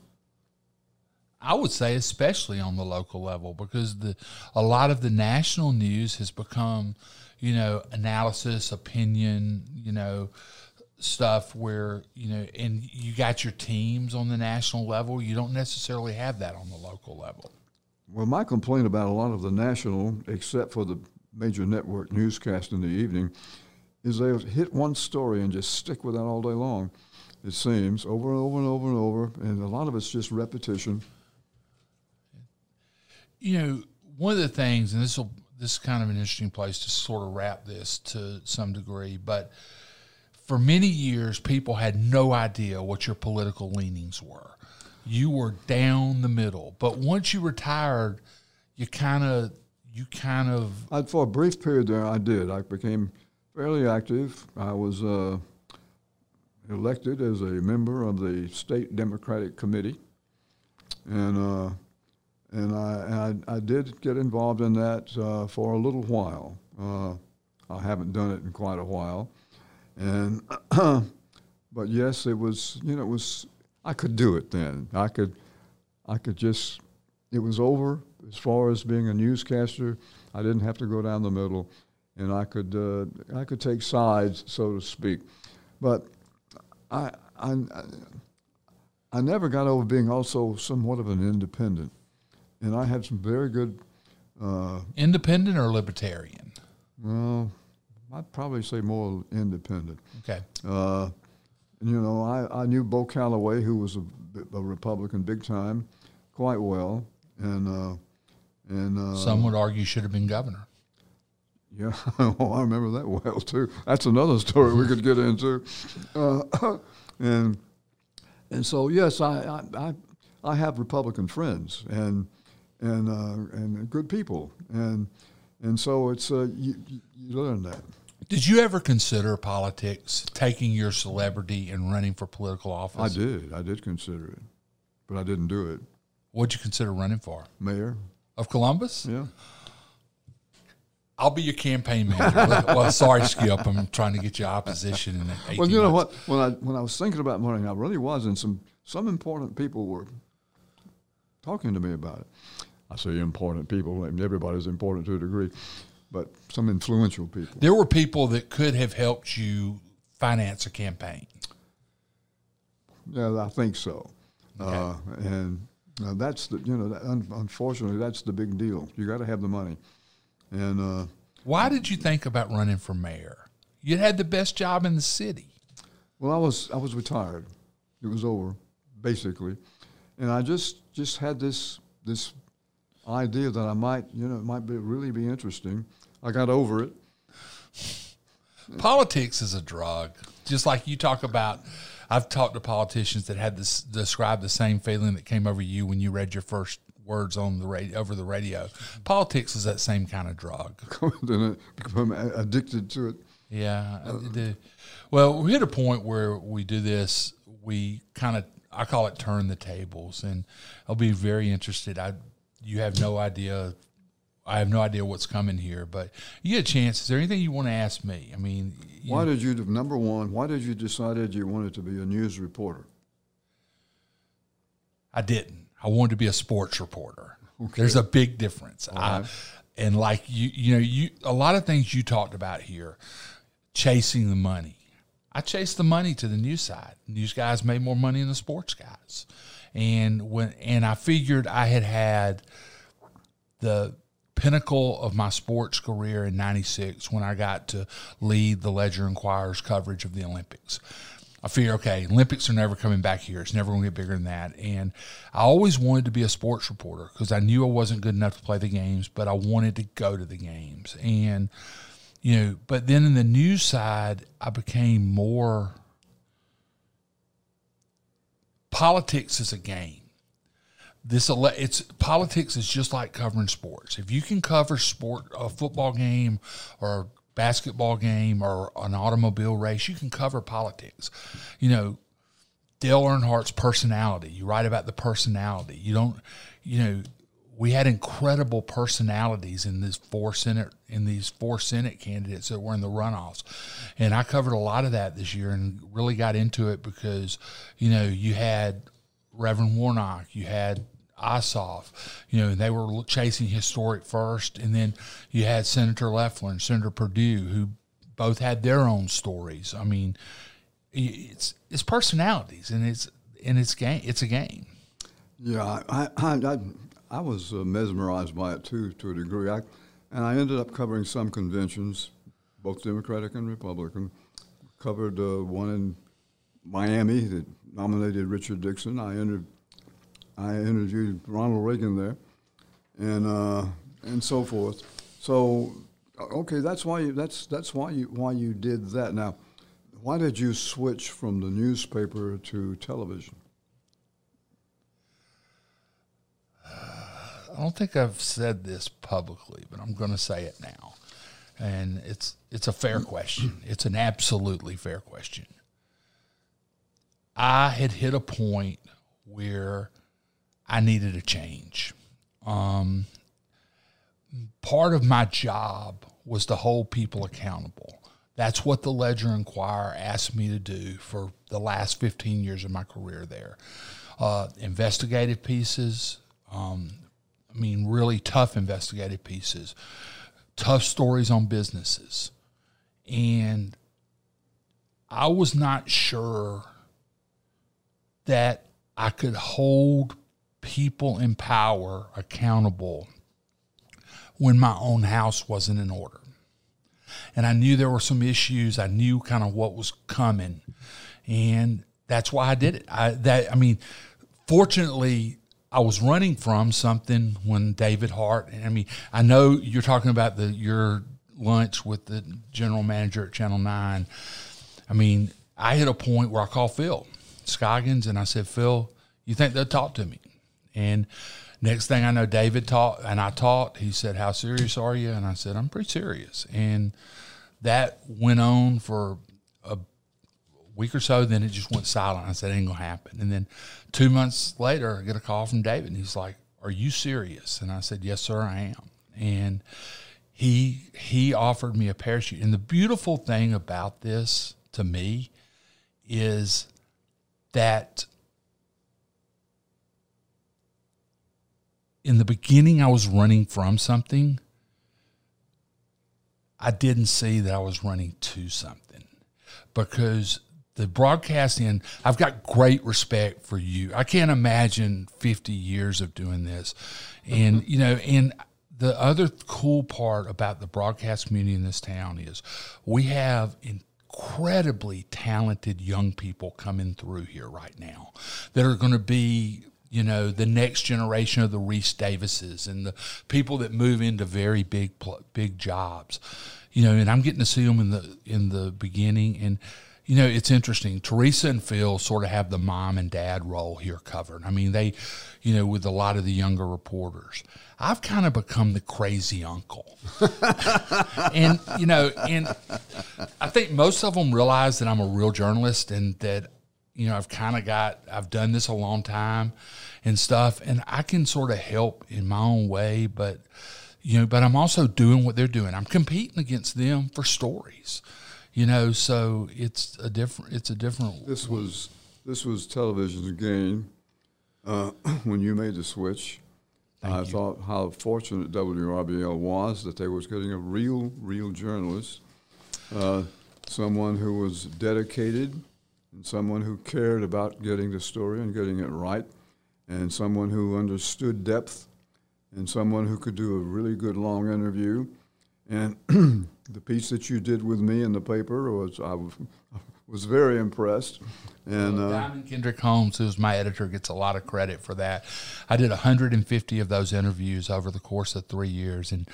I would say especially on the local level because the a lot of the national news has become, you know, analysis, opinion, you know, stuff where, you know, and you got your teams on the national level. You don't necessarily have that on the local level. Well, my complaint about a lot of the national, except for the major network newscast in the evening, is they hit one story and just stick with that all day long. It seems over and over and over and over, and a lot of it's just repetition. you know, one of the things, and this will this is kind of an interesting place to sort of wrap this to some degree, but for many years, people had no idea what your political leanings were. You were down the middle, but once you retired, you kind of you kind of I, for a brief period there, I did. I became fairly active. I was uh, elected as a member of the state Democratic Committee, and uh, and I, I, I did get involved in that uh, for a little while. Uh, I haven't done it in quite a while, and but yes, it was you know it was I could do it then. I could I could just it was over as far as being a newscaster. I didn't have to go down the middle, and I could uh, I could take sides, so to speak. But I, I I never got over being also somewhat of an independent, and I had some very good. Uh, Independent or libertarian? well, I'd probably say more independent. Okay. Uh, you know, I, I knew Bo Callaway, who was a, a Republican big time, quite well, and uh, and uh, Some would argue should have been governor. Yeah, oh, I remember that well too. That's another story we could get into. Uh, and and so yes, I, I I I have Republican friends and and uh, and good people and and so it's uh, you, you learn that. Did you ever consider politics, taking your celebrity and running for political office? I did. I did consider it, but I didn't do it. What'd you consider running for? Mayor. Of Columbus? Yeah. I'll be your campaign manager. well, sorry, Skip. I'm trying to get you opposition in 18 Well, you know months. what? When I when I was thinking about running, I really was, and some some important people were talking to me about it. I say important people, and everybody's important to a degree, but some influential people. There were people that could have helped you finance a campaign. Yeah, I think so. Uh, and uh, that's the you know, that, un- unfortunately, that's the big deal. You got to have the money, and uh, Why did you think about running for mayor? You had the best job in the city. Well, I was I was retired. It was over, basically, and I just just had this this idea that I might you know it might be really be interesting. I got over it. Politics is a drug. Just like you talk about, I've talked to politicians that had this describe the same feeling that came over you when you read your first words on the radio over the radio. Politics is that same kind of drug. Become addicted to it. Yeah. Do. Well, we hit a point where we do this. We kind of, I call it turn the tables, and I'll be very interested. I, you have no idea. I have no idea what's coming here, but you get a chance. Is there anything you want to ask me? I mean, Why did you number one? Why did you decided you wanted to be a news reporter? I didn't. I wanted to be a sports reporter. There's a big difference. I, and like you, you know, you a lot of things you talked about here, chasing the money. I chased the money to the news side. News guys made more money than the sports guys, and when and I figured I had had the pinnacle of my sports career in 96 when I got to lead the Ledger Enquirer's coverage of the Olympics. I figured, okay, Olympics are never coming back here. It's never going to get bigger than that. And I always wanted to be a sports reporter because I knew I wasn't good enough to play the games, but I wanted to go to the games. And, you know, but then in the news side, I became more politics is a game this ele- it's politics is just like covering sports. If you can cover sport, a football game or a basketball game or an automobile race, you can cover politics. You know, Dale Earnhardt's personality. You write about the personality. You don't, you know, we had incredible personalities in these four senate in these four senate candidates that were in the runoffs, and I covered a lot of that this year and really got into it because, you know, you had Reverend Warnock, you had Ossoff, you know, they were chasing historic first, and then you had Senator Loeffler and Senator Perdue, who both had their own stories. I mean, it's it's personalities, and it's and it's game. It's a game. Yeah, I I, I, I was uh, mesmerized by it too, to a degree. I, and I ended up covering some conventions, both Democratic and Republican. Covered uh, one in Miami that nominated Richard Nixon. I inter- I interviewed Ronald Reagan there, and uh, and so forth. So, okay, that's why you that's that's why you why you did that. Now, why did you switch from the newspaper to television? I don't think I've said this publicly, but I'm going to say it now. And it's it's a fair question. It's an absolutely fair question. I had hit a point where I needed a change. um, part of my job was to hold people accountable. That's what the Ledger Enquirer asked me to do for the last 15 years of my career there. Uh, investigative pieces, um, Mean, really tough investigative pieces, tough stories on businesses. And I was not sure that I could hold people in power accountable when my own house wasn't in order. And I knew there were some issues. I knew kind of what was coming. And that's why I did it. I that I mean, fortunately I was running from something when David Hart. I mean, I know you're talking about the your lunch with the general manager at Channel Nine. I mean, I hit a point where I called Phil Scoggins and I said, Phil, you think they'll talk to me? And next thing I know, David talked and I talked. He said, How serious are you? And I said, I'm pretty serious. And that went on for week or so. Then it just went silent. I said, ain't to happen. And then two months later, I get a call from David and he's like, Are you serious? And I said, Yes, sir, I am. And he he offered me a parachute. And the beautiful thing about this to me is that in the beginning I was running from something. I didn't see that I was running to something because the broadcasting, I've got great respect for you. I can't imagine 50 years of doing this. And, mm-hmm. you know, and the other cool part about the broadcast community in this town is we have incredibly talented young people coming through here right now that are going to be you know the next generation of the Reese Davises and the people that move into very big big jobs you know and I'm getting to see them in the in the beginning and you know, it's interesting. Teresa and Phil sort of have the mom and dad role here covered. I mean, they, you know, with a lot of the younger reporters. I've kind of become the crazy uncle. and, you know, and I think most of them realize that I'm a real journalist and that, you know, I've kind of got, I've done this a long time and stuff. And I can sort of help in my own way, but, you know, but I'm also doing what they're doing. I'm competing against them for stories you know so it's a different it's a different this was this was television's gain uh, when you made the switch Thank I you. thought how fortunate WRBL was that they was getting a real real journalist uh, someone who was dedicated and someone who cared about getting the story and getting it right and someone who understood depth and someone who could do a really good long interview and the piece that you did with me in the paper was I was, very impressed. And uh, Dimon Kendrick Holmes, who's my editor, gets a lot of credit for that. I did 150 of those interviews over the course of three years, and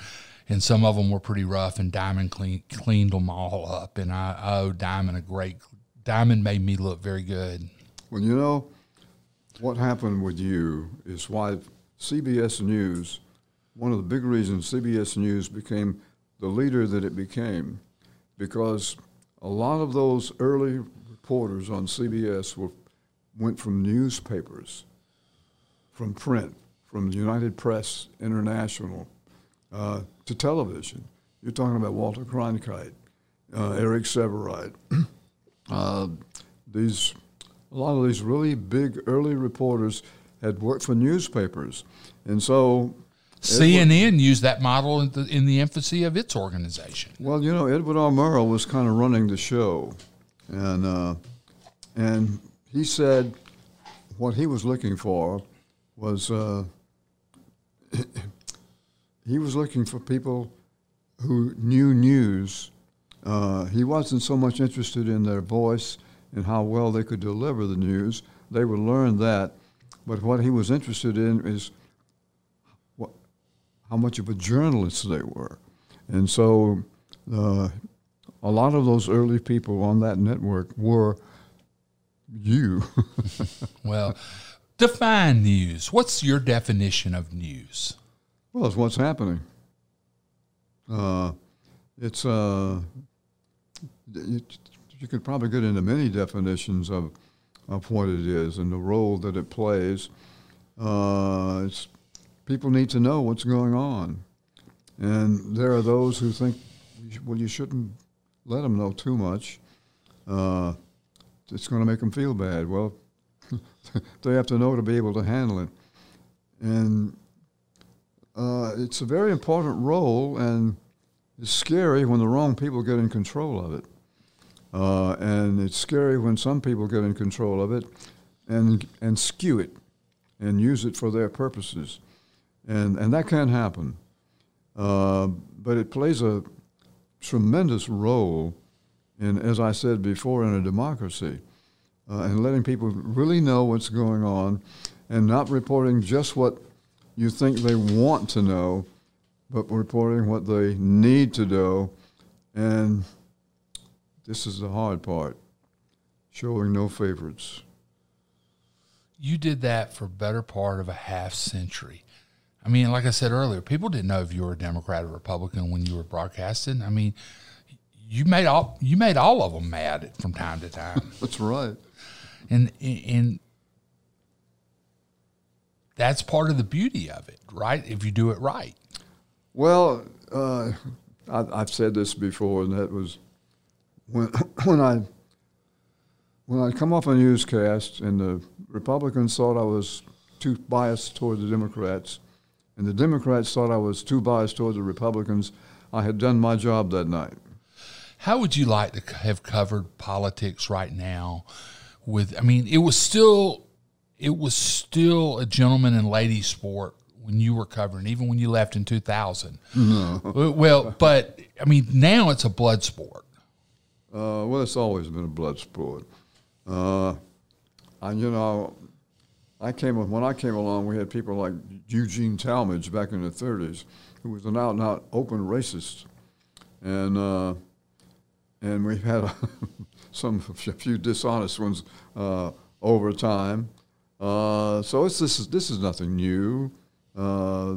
and some of them were pretty rough. And Dimon clean, cleaned them all up, and I, I owe Dimon a great. Dimon made me look very good. Well, you know, what happened with you is why CBS News. One of the big reasons CBS News became the leader that it became because a lot of those early reporters on CBS were, went from newspapers, from print, from United Press International uh, to television. You're talking about Walter Cronkite, uh, Eric Sevareid. uh, these, a lot of these really big early reporters had worked for newspapers, and so CNN used that model in the, in the infancy of its organization. Well, you know, Edward R. Murrow was kind of running the show, and uh, and he said what he was looking for was uh, he was looking for people who knew news. Uh, he wasn't so much interested in their voice and how well they could deliver the news. They would learn that, but what he was interested in is how much of a journalist they were. And so uh, a lot of those early people on that network were you. well, define news. What's your definition of news? Well, it's what's happening. Uh, it's uh, it, you could probably get into many definitions of of what it is and the role that it plays. Uh, it's people need to know what's going on. And there are those who think, well, you shouldn't let them know too much. Uh, it's going to make them feel bad. Well, they have to know to be able to handle it. And uh, it's a very important role, and it's scary when the wrong people get in control of it. Uh, and it's scary when some people get in control of it and, and skew it and use it for their purposes. And, and that can happen. Uh, but it plays a tremendous role in, as I said before, in a democracy uh, and letting people really know what's going on and not reporting just what you think they want to know, but reporting what they need to know. And this is the hard part showing no favorites. You did that for better part of a half century. I mean, like I said earlier, people didn't know if you were a Democrat or Republican when you were broadcasting. I mean, you made all you made all of them mad from time to time. That's right. And and that's part of the beauty of it, right? If you do it right. Well, uh, I, have said this before, and that was when when I when I come off a newscast, and the Republicans thought I was too biased toward the Democrats, and the Democrats thought I was too biased toward the Republicans. I had done my job that night. How would you like to have covered politics right now? With, I mean, it was still, it was still a gentleman and lady sport when you were covering, even when you left in 2000. No. Well, but I mean, now it's a blood sport. Uh, well, it's always been a blood sport. Uh, and you know, I came when I came along, we had people like Eugene Talmadge back in the 30s, who was an out-and-out open racist, and uh, and we've had some a few dishonest ones uh, over time. Uh, so it's this is this is nothing new. Uh,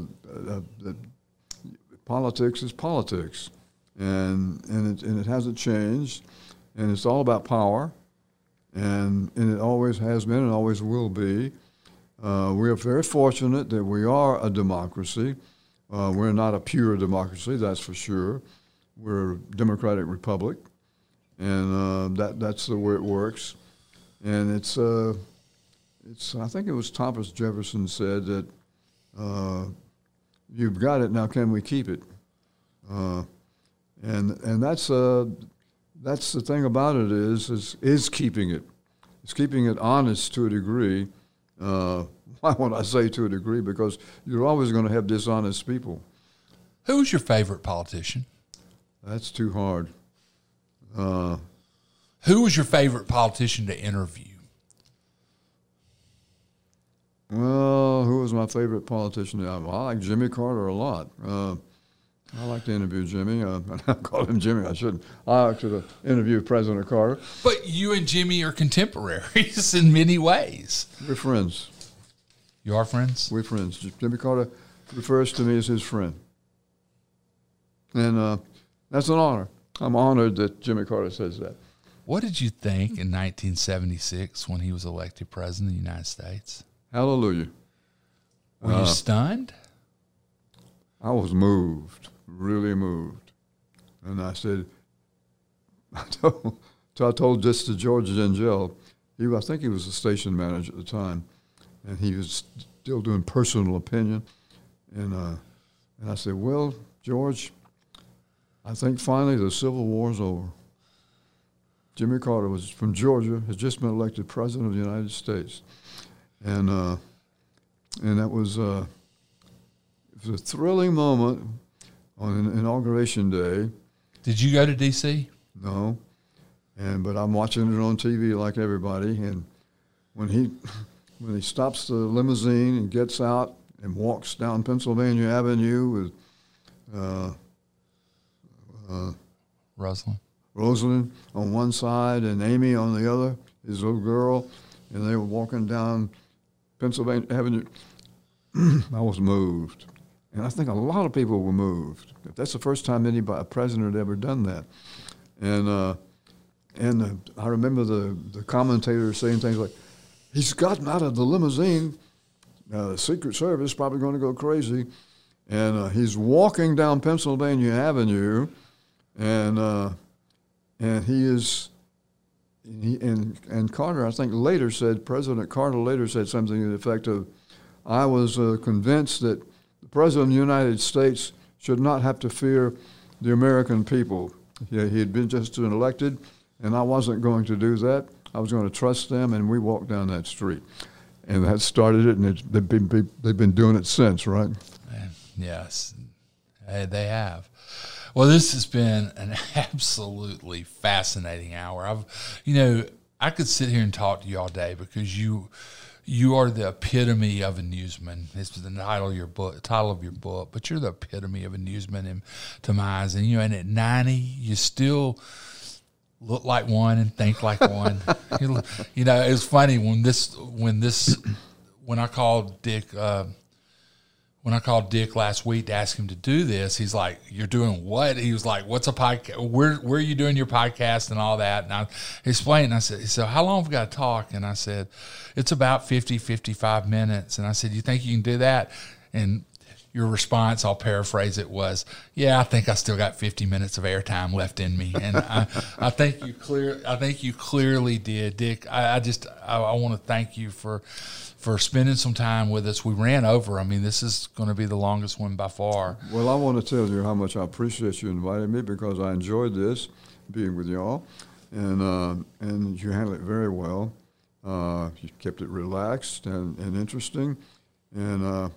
uh, politics is politics, and and it, and it hasn't changed, and it's all about power, and and it always has been and always will be. Uh, we are very fortunate that we are a democracy. Uh, we're not a pure democracy, that's for sure. We're a democratic republic, and uh, that that's the way it works. And it's uh, it's I think it was Thomas Jefferson said that uh, you've got it now. Can we keep it? Uh, and and that's that's the thing about it is is is keeping it. It's keeping it honest to a degree. Uh, why would I say to a degree? Because you're always going to have dishonest people. Who's your favorite politician? That's too hard. Uh, Who was your favorite politician to interview? Well, who was my favorite politician? I like Jimmy Carter a lot. Uh, I like to interview Jimmy. Uh, I call him Jimmy. I shouldn't. I like to interview President Carter. But you and Jimmy are contemporaries in many ways. We're friends. You are friends? We're friends. Jimmy Carter refers to me as his friend. And uh, that's an honor. I'm honored that Jimmy Carter says that. What did you think in 1976 when he was elected president of the United States? Hallelujah. Were uh, you stunned? I was moved, really moved. And I said, I told, so I told this to George Gengel. He, I think he was the station manager at the time, and he was still doing personal opinion. And, uh, and I said, Well, George, I think finally the Civil War is over. Jimmy Carter was from Georgia, has just been elected president of the United States, and uh, and that was uh, it was a thrilling moment on inauguration day. Did you go to D.C.? No, and but I'm watching it on TV like everybody, and when he when he stops the limousine and gets out and walks down Pennsylvania Avenue with. Uh, uh, Rosalynn. Rosalynn on one side and Amy on the other, his little girl, and they were walking down Pennsylvania Avenue. I was moved. And I think a lot of people were moved. That's the first time anybody, a president had ever done that. And, uh, and uh, I remember the, the commentator saying things like, he's gotten out of the limousine uh, the Secret Service probably going to go crazy. And uh, he's walking down Pennsylvania Avenue, and uh, and he is. He, and, and Carter, I think, later said, President Carter later said something to the effect of, I was uh, convinced that the President of the United States should not have to fear the American people. Yeah, he had been just been elected, and I wasn't going to do that. I was going to trust them, and we walked down that street. And that started it, and they've, been, they've been doing it since, right? Yes, they have. Well, this has been an absolutely fascinating hour. I've, you know, I could sit here and talk to you all day because you, you are the epitome of a newsman. This is the title of your book, title of your book, but you're the epitome of a newsman in, to my eyes. And you know, and at ninety, you still look like one and think like one. you, you know, it was funny when this, when this, when I called Dick. Uh, when I called Dick last week to ask him to do this, he's like, "You're doing what?" He was like, "What's a podcast? Where where are you doing your podcast and all that?" And I explained. I said, "So how long have we got to talk?" And I said, "It's about 50, 55 minutes." And I said, "You think you can do that?" And your response, I'll paraphrase it, was, "Yeah, I think I still got 50 minutes of airtime left in me." And I, I think you clear, I think you clearly did, Dick. I, I just, I, I want to thank you for for spending some time with us. We ran over. I mean, this is going to be the longest one by far. Well, I want to tell you how much I appreciate you inviting me because I enjoyed this being with y'all, and uh, and you handled it very well. Uh, you kept it relaxed and, and interesting, and uh,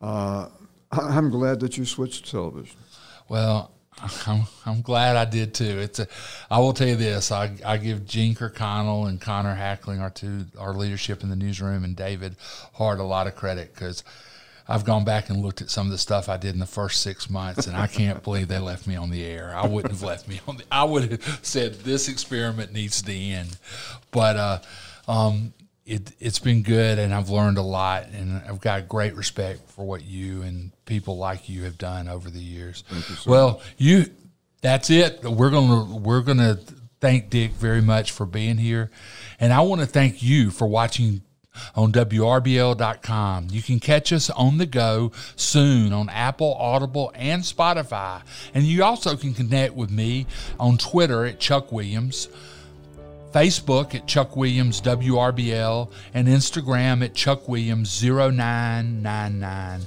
uh I'm glad that you switched to television. Well, I'm, I'm glad I did too. It's a, I will tell you this. I, I give Gene Kirkconnell and Connor Hackling, our two, our leadership in the newsroom, and David Hart a lot of credit because I've gone back and looked at some of the stuff I did in the first six months, and I can't believe they left me on the air. I wouldn't have left me on the. I would have said this experiment needs to end, but uh, um, it it's been good and I've learned a lot and I've got great respect for what you and people like you have done over the years. You so well, much. you that's it. We're gonna we're gonna thank Dick very much for being here, and I want to thank you for watching on WRBL.com. You can catch us on the go soon on Apple, Audible, and Spotify. And you also can connect with me on Twitter at Chuck Williams. Facebook at Chuck Williams WRBL, and Instagram at Chuck Williams 0999.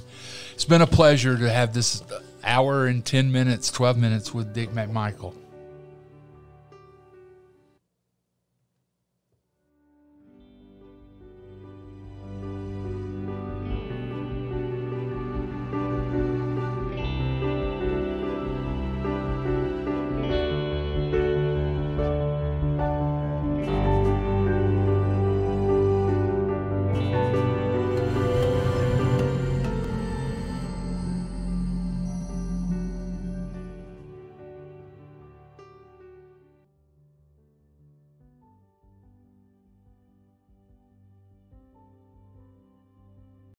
It's been a pleasure to have this hour and 10 minutes, 12 minutes with Dick McMichael.